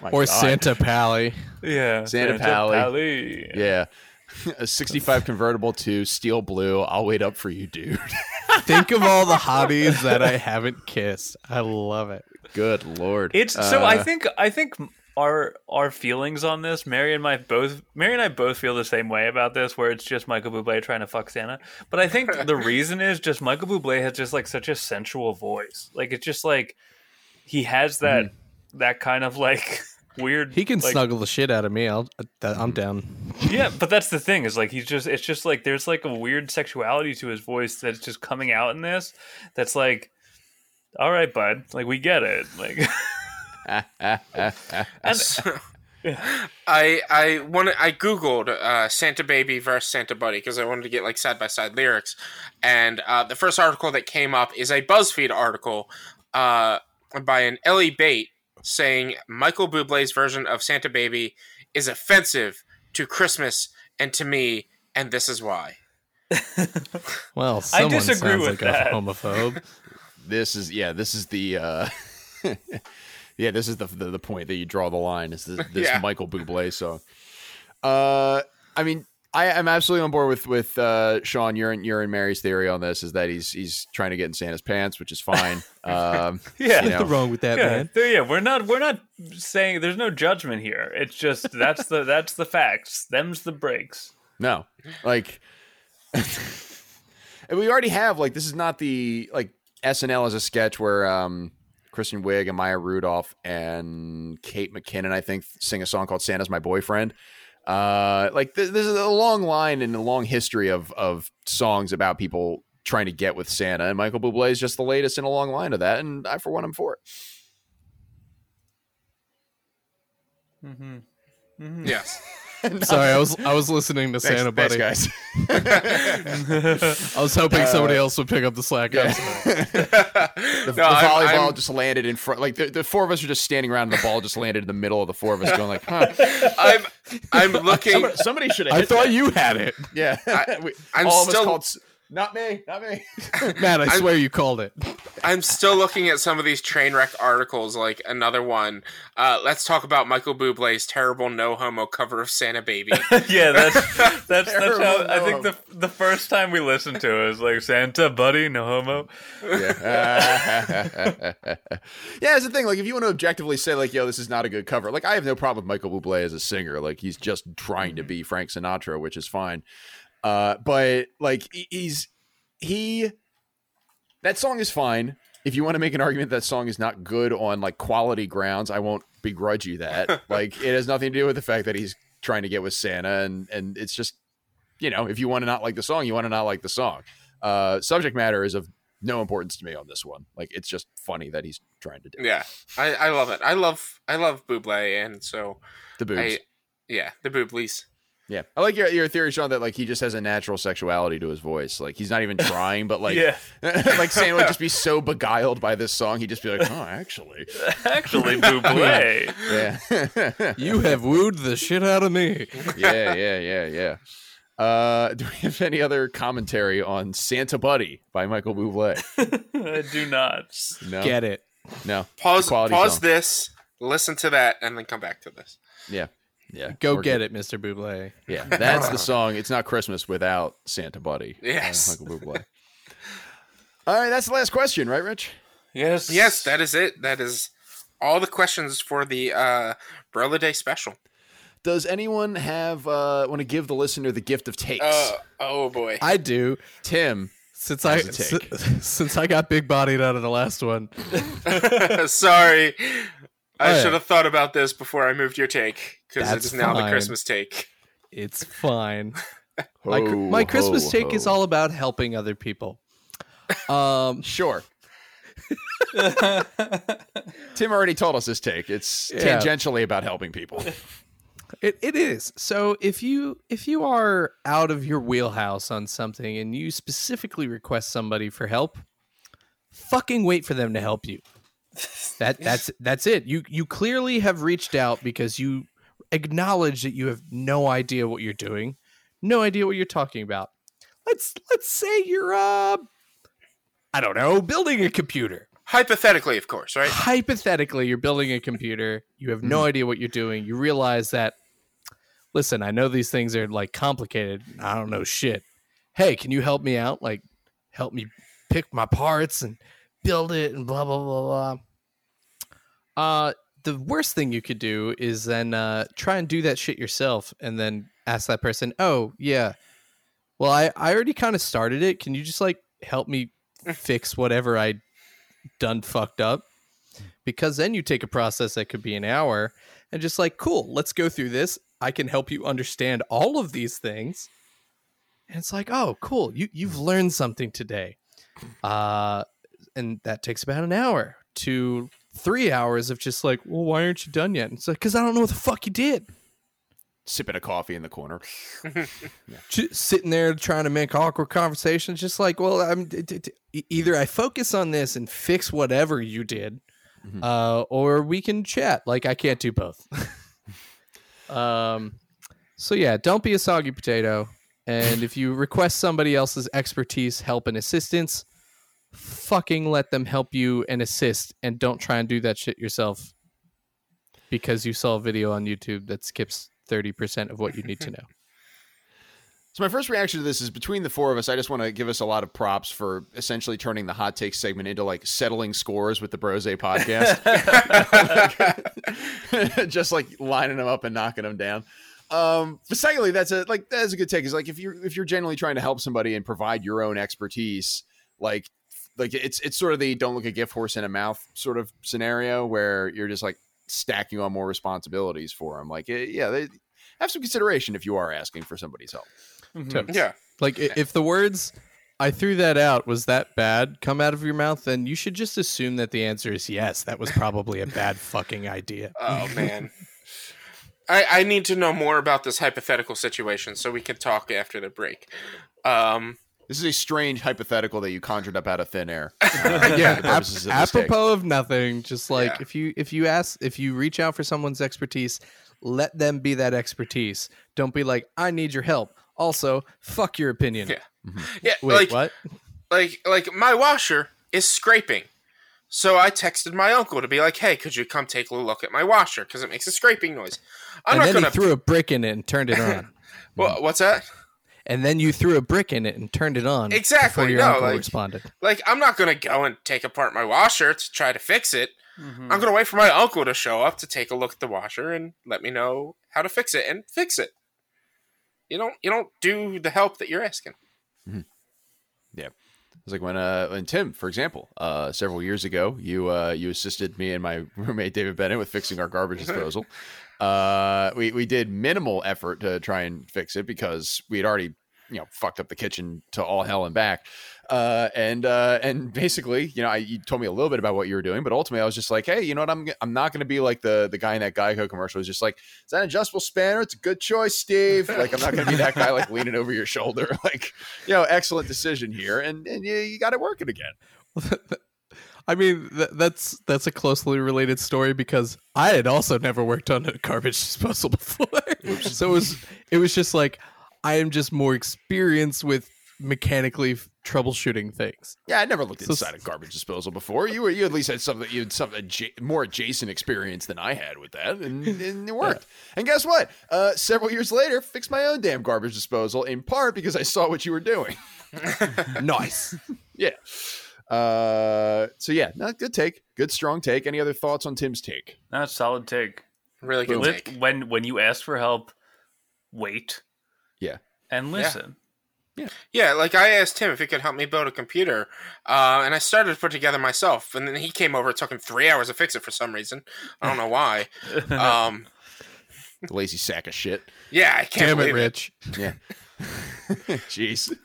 my Or God. Santa Pally. yeah, Santa Pally. Pally. Yeah. (laughs) A 65 convertible to steel blue. I'll wait up for you, dude. (laughs) Think of all the hotties that I haven't kissed. I love it. Good lord. It's so I Uh, think I think our our feelings on this, Mary and I both Mary and I both feel the same way about this, where it's just Michael Bublé trying to fuck Santa. But I think the (laughs) reason is just Michael Bublé has just like such a sensual voice. Like it's just like he has that that kind of like weird. He can like, snuggle the shit out of me. I'll, that, I'm down. Yeah, but that's the thing is like he's just it's just like there's like a weird sexuality to his voice that's just coming out in this. That's like, all right, bud, like we get it, like. (laughs) And (laughs) (laughs) I I want I googled uh, Santa Baby versus Santa Buddy because I wanted to get like side by side lyrics, and uh, the first article that came up is a BuzzFeed article uh, by an Ellie Bate saying Michael Bublé's version of Santa Baby is offensive to Christmas and to me, and this is why. (laughs) Well, I someone disagree sounds with like that. a homophobe. (laughs) this is yeah this is the uh (laughs) yeah this is the, the the point that you draw the line is this, this Yeah. michael bublé song uh i mean I, I'm absolutely on board with with uh, Sean. You're in you're in Mary's theory on this is that he's he's trying to get in Santa's pants, which is fine. (laughs) Um, (laughs) Yeah. you know, Nothing wrong with that, yeah, man. yeah, we're not we're not saying there's no judgment here. It's just that's the that's the facts. Them's the breaks. No, like, (laughs) and we already have like this is not the like SNL as a sketch where um Kristen Wiig and Maya Rudolph and Kate McKinnon I think sing a song called "Santa's My Boyfriend." Uh, like th- this is a long line and a long history of of songs about people trying to get with Santa, and Michael Bublé is just the latest in a long line of that, and I for one am for it. Mm-hmm. Mm-hmm. Yes. (laughs) Sorry, I was I was listening to Thanks, Santa thanks, Buddy. guys. (laughs) I was hoping Uh, somebody else would pick up the slack. I'm. (laughs) The, No, the I'm- volleyball I'm- just landed in front. Like the, the four of us are just standing around, and the ball just landed in the middle of the four of us, going like, "Huh." I'm I'm looking. Somebody, somebody should have. I thought you had it, Yeah, I- We- I'm all of still- us called. S- Not me. Not me. (laughs) Matt. I I'm- swear you called it. I'm still looking at some of these train wreck articles. Like another one. Uh, let's talk about Michael Bublé's terrible no homo cover of Santa Baby. (laughs) yeah, that's (laughs) that's that's how Terrible I think the the first time we listened to it was like Santa buddy, no homo. yeah. yeah, it's the thing. Like, if you want to objectively say, like, "Yo, this is not a good cover," like, I have no problem with Michael Bublé as a singer. Like, he's just trying to be Frank Sinatra, which is fine. Uh, but like, he's he. That song is fine. If you want to make an argument that song is not good on like quality grounds, I won't begrudge you that. (laughs) like, it has nothing to do with the fact that he's trying to get with Santa, and and it's just, you know, if you want to not like the song, you want to not like the song. Uh, subject matter is of no importance to me on this one. Like it's just funny that he's trying to do yeah, I, I love it. I love I love Bublé, and so the boobs. I yeah the Bubleys. Yeah, I like your your theory, Sean, that like he just has a natural sexuality to his voice. Like he's not even trying, but like (laughs) yeah, (laughs) like Sam would just be so beguiled by this song, he'd just be like, oh, actually, (laughs) actually, Buble. yeah, You have wooed the shit out of me. yeah, yeah, yeah, yeah. Uh, do we have any other commentary on Santa Buddy by Michael Bublé? I do not. No, Get it? no. Pause pause song. this. Listen to that, and then come back to this. Yeah, yeah. Go We're get good. it, Mr. Buble. Yeah, that's the (laughs) song. It's not Christmas without Santa Buddy. by (laughs) Yes. Michael Bublé. All right, that's the last question, right, Rich? Yes, Yes, that is it. That is all the questions for the uh, Brother Day special. Does anyone have uh, want to give the listener the gift of takes? Uh, oh boy. I do. Tim, Since I take? si- (laughs) since I got big bodied out of the last one, Sorry. I Oh, should have thought about this before I moved your take because it is That's is now the. Christmas take. it's fine. (laughs) My, Ho, my Christmas ho, take ho. is all about helping other people. Um, (laughs) sure. (laughs) Tim already told us this take. It's Yeah. tangentially about helping people. It, it is. So if you if you are out of your wheelhouse on something and you specifically request somebody for help, fucking wait for them to help you. That that's that's it. You you clearly have reached out because you acknowledge that you have no idea what you're doing, no idea what you're talking about. Let's let's say you're uh I don't know, building a computer. Hypothetically, of course, right? Hypothetically, you're building a computer, you have no idea what you're doing. You realize that listen, I know these things are like complicated. I don't know shit. Hey, can you help me out? Like help me pick my parts and build it and blah blah blah blah. Uh the worst thing you could do is then uh try and do that shit yourself and then ask that person, "Oh, yeah. Well, I I already kind of started it. Can you just like help me (laughs) fix whatever I done fucked up?" Because then you take a process that could be an hour and just like, "Cool, let's go through this. I can help you understand all of these things." And it's like, "Oh, cool. You you've learned something today." Uh and that takes about an hour to three hours of just like, well, why aren't you done yet? It's like, because I don't know what the fuck you did. Sipping a coffee in the corner. (laughs) Just sitting there trying to make awkward conversations, just like, well, I'm d- d- d- either I focus on this and fix whatever you did, Mhm. uh, or we can chat. Like I can't do both. (laughs) um, so yeah, don't be a soggy potato. And if you request somebody else's expertise, help, and assistance, fucking let them help you and assist, and don't try and do that shit yourself because you saw a video on YouTube that skips thirty percent of what you need to know. (laughs) So my first reaction to this is between the four of us, I just want to give us a lot of props for essentially turning the hot take segment into like settling scores with the Brose podcast. (laughs) (laughs) just like lining them up and knocking them down. Um, but secondly, that's a like that's a good take. Is like if you're if you're genuinely trying to help somebody and provide your own expertise, like like it's it's sort of the don't look a gift horse in a mouth sort of scenario where you're just like stacking on more responsibilities for them. Like eh, yeah, they have some consideration if you are asking for somebody's help. Mhm. Yeah. Like if the words I threw that out was that bad come out of your mouth, then you should just assume that the answer is yes. That was probably a bad fucking idea. (laughs) Oh man. I, I need to know more about this hypothetical situation so we can talk after the break. Um, This is a strange hypothetical that you conjured up out of thin air. (laughs) yeah, for the purposes of ap- this apropos of nothing. Just like Yeah. if you if you ask if you reach out for someone's expertise, let them be that expertise. Don't be like I need your help. Also, fuck your opinion. Yeah. Mm-hmm. yeah, Wait, like what? like like my washer is scraping. So I texted my uncle to be like, "Hey, could you come take a look at my washer because it makes a scraping noise." I'm and not then gonna. he threw a brick in it and turned it on. (laughs) Wha- what's that? And then you threw a brick in it and turned it on. Exactly, Before your no, uncle like- responded. Like, I'm not gonna go and take apart my washer to try to fix it. Mhm. I'm gonna wait for my uncle to show up to take a look at the washer and let me know how to fix it and fix it. You don't you don't do the help that you're asking. Yeah. It's like when uh when Tim, for example, uh several years ago, you uh you assisted me and my (laughs) roommate David Bennett with fixing our garbage (laughs) disposal. Uh we we did minimal effort to try and fix it because we had already you know fucked up the kitchen to all hell and back. Uh and uh and (laughs) basically, you know, I you told me a little bit about what you were doing, but ultimately I was just like, "Hey, you know what? I'm I'm not going to be like the the guy in that Geico commercial who's just like, "Is that an adjustable spanner? It's a good choice, Steve." Like I'm not going to be that guy like leaning over your shoulder (laughs) like you know, excellent decision here, and and you, you got it working again. (laughs) I mean, th- that's that's a closely related story because I had also never worked on a garbage (laughs) disposal before. so it was it was just like I am just more experienced with mechanically f- troubleshooting things. Yeah, I never looked So- inside a garbage disposal before. You were you at least had something you had some adja- more adjacent experience than I had with that, and, (laughs) and it worked. And guess what? Uh, several years later, fixed my own damn garbage disposal in part because I saw what you were doing. (laughs) nice. yeah. Uh, so yeah, no, good take, good strong take. Any other thoughts on Tim's take? That's solid take. Really good Lit- take. when when you ask for help, wait. Yeah. And listen. Yeah, Yeah. like I asked him if he could help me build a computer, uh, and I started to put it together myself. And then he came over. It took him three hours to fix it for some reason. I don't know why. (laughs) Um, The lazy sack of shit. yeah, I can't Damn it, believe it. Rich. Yeah. (laughs) Jeez.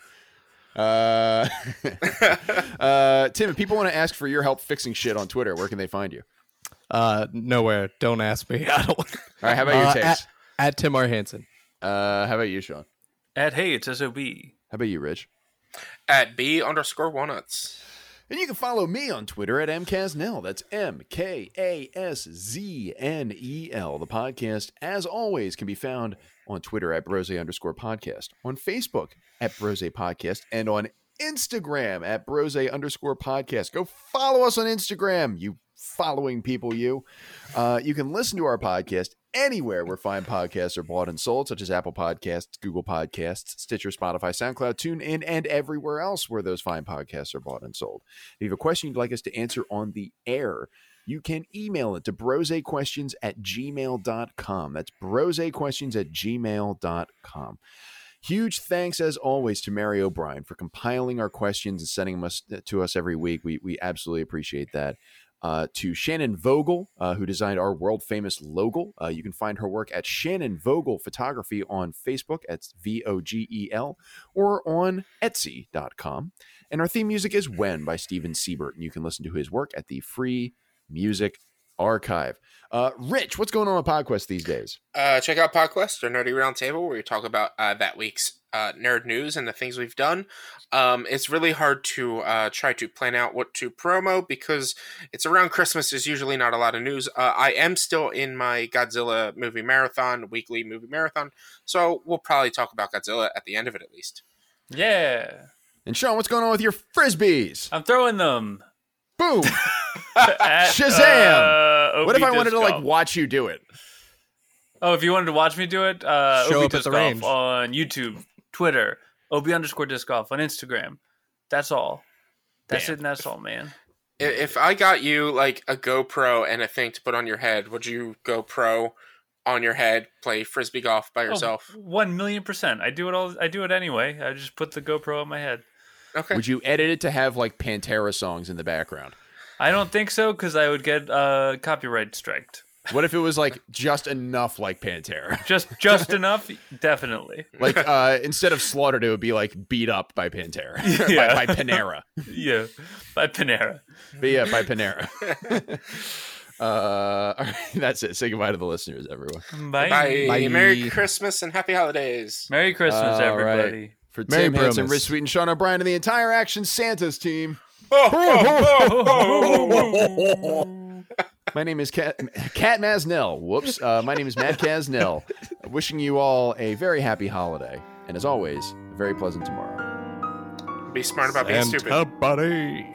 Uh, (laughs) uh, Tim, if people want to ask for your help fixing shit on Twitter, where can they find you? Uh, nowhere. Don't ask me. (laughs) I don't. All right, how about your Uh, takes? at, at Tim R Hansen. Uh, how about you, Sean? At hey, it's SOB. How about you, Rich? At B underscore walnuts. And you can follow me on Twitter at MKasnell. That's M K A S Z N E L. The podcast, as always, can be found on Twitter at Brose underscore podcast, on Facebook at Brose Podcast, and on Instagram at Brose underscore podcast. Go follow us on Instagram, you following people, you. Uh, you can listen to our podcast anywhere where fine podcasts are bought and sold, such as Apple Podcasts, Google Podcasts, Stitcher, Spotify, SoundCloud, TuneIn, and everywhere else where those fine podcasts are bought and sold. If you have a question you'd like us to answer on the air, you can email it to brosequestions at gmail.com. That's brosequestions at gmail.com. Huge thanks, as always, to Mary O'Brien for compiling our questions and sending them us, to us every week. We, we absolutely appreciate that. Uh, to Shannon Vogel, uh, who designed our world famous logo. Uh, you can find her work at Shannon Vogel Photography on Facebook. at V O G E L, or on Etsy.com. And our theme music is When by Steven Siebert. And you can listen to his work at the free Music Archive. Uh, Rich, what's going on with PodQuest these days? Uh, check out PodQuest or Nerdy Roundtable where we talk about uh, that week's uh, nerd news and the things we've done. Um, it's really hard to uh, try to plan out what to promo because it's around Christmas. There's usually not a lot of news. Uh, I am still in my Godzilla movie marathon, weekly movie marathon, so we'll probably talk about Godzilla at the end of it at least. Yeah. And Sean, what's going on with your frisbees? I'm throwing them. Boom! (laughs) at, (laughs) Shazam! uh, what if I wanted to Disc like watch you do it? Oh, if you wanted to watch me do it, uh, Show OB up at the Golf range. on YouTube, Twitter, OB underscore disc golf on Instagram. That's all. That's Bam. it and that's all, man. I- If I got you like a GoPro and a thing to put on your head, would you go pro on your head, play frisbee golf by yourself? Oh, one million percent. I do it all. I do it anyway. I just put the GoPro on my head. Okay. Would you edit it to have like Pantera songs in the background? I don't think so because I would get uh, copyright striked. (laughs) What if it was like just enough like Pantera? (laughs) Just just enough, definitely. Like (laughs) uh instead of slaughtered, it would be like beat up by Pantera. Yeah. by, by Panera. Yeah, by Panera. But yeah, by Panera. uh all right, that's it. Say goodbye to the listeners, everyone. Bye. Bye. Bye. Merry Christmas and happy holidays. Merry Christmas, All right. everybody. For Merry Tim Hansen, Bromas. Rich Sweet, and Sean O'Brien and the entire Action Santa's team. (laughs) My name is Cat, Cat Masnell. Whoops. Uh, my name is Matt Casnell. Wishing you all a very happy holiday. And as always, a very pleasant tomorrow. Be smart about being stupid. Buddy.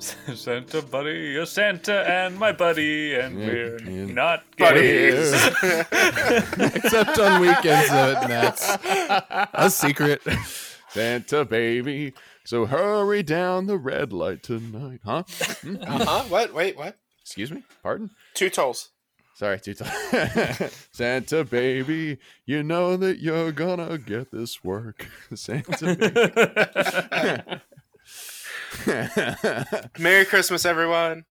(laughs) Santa buddy, you're Santa and my buddy, and Yeah, we're yeah. not Buddies. (laughs) Except on weekends, uh, that's a secret. Santa baby, so hurry down the red light tonight. Huh? Hmm? (laughs) uh-huh. What? Wait, what? Excuse me? Pardon? Two tolls. Sorry, two times. Santa baby, you know that you're gonna get this work. Santa baby. Merry Christmas, everyone.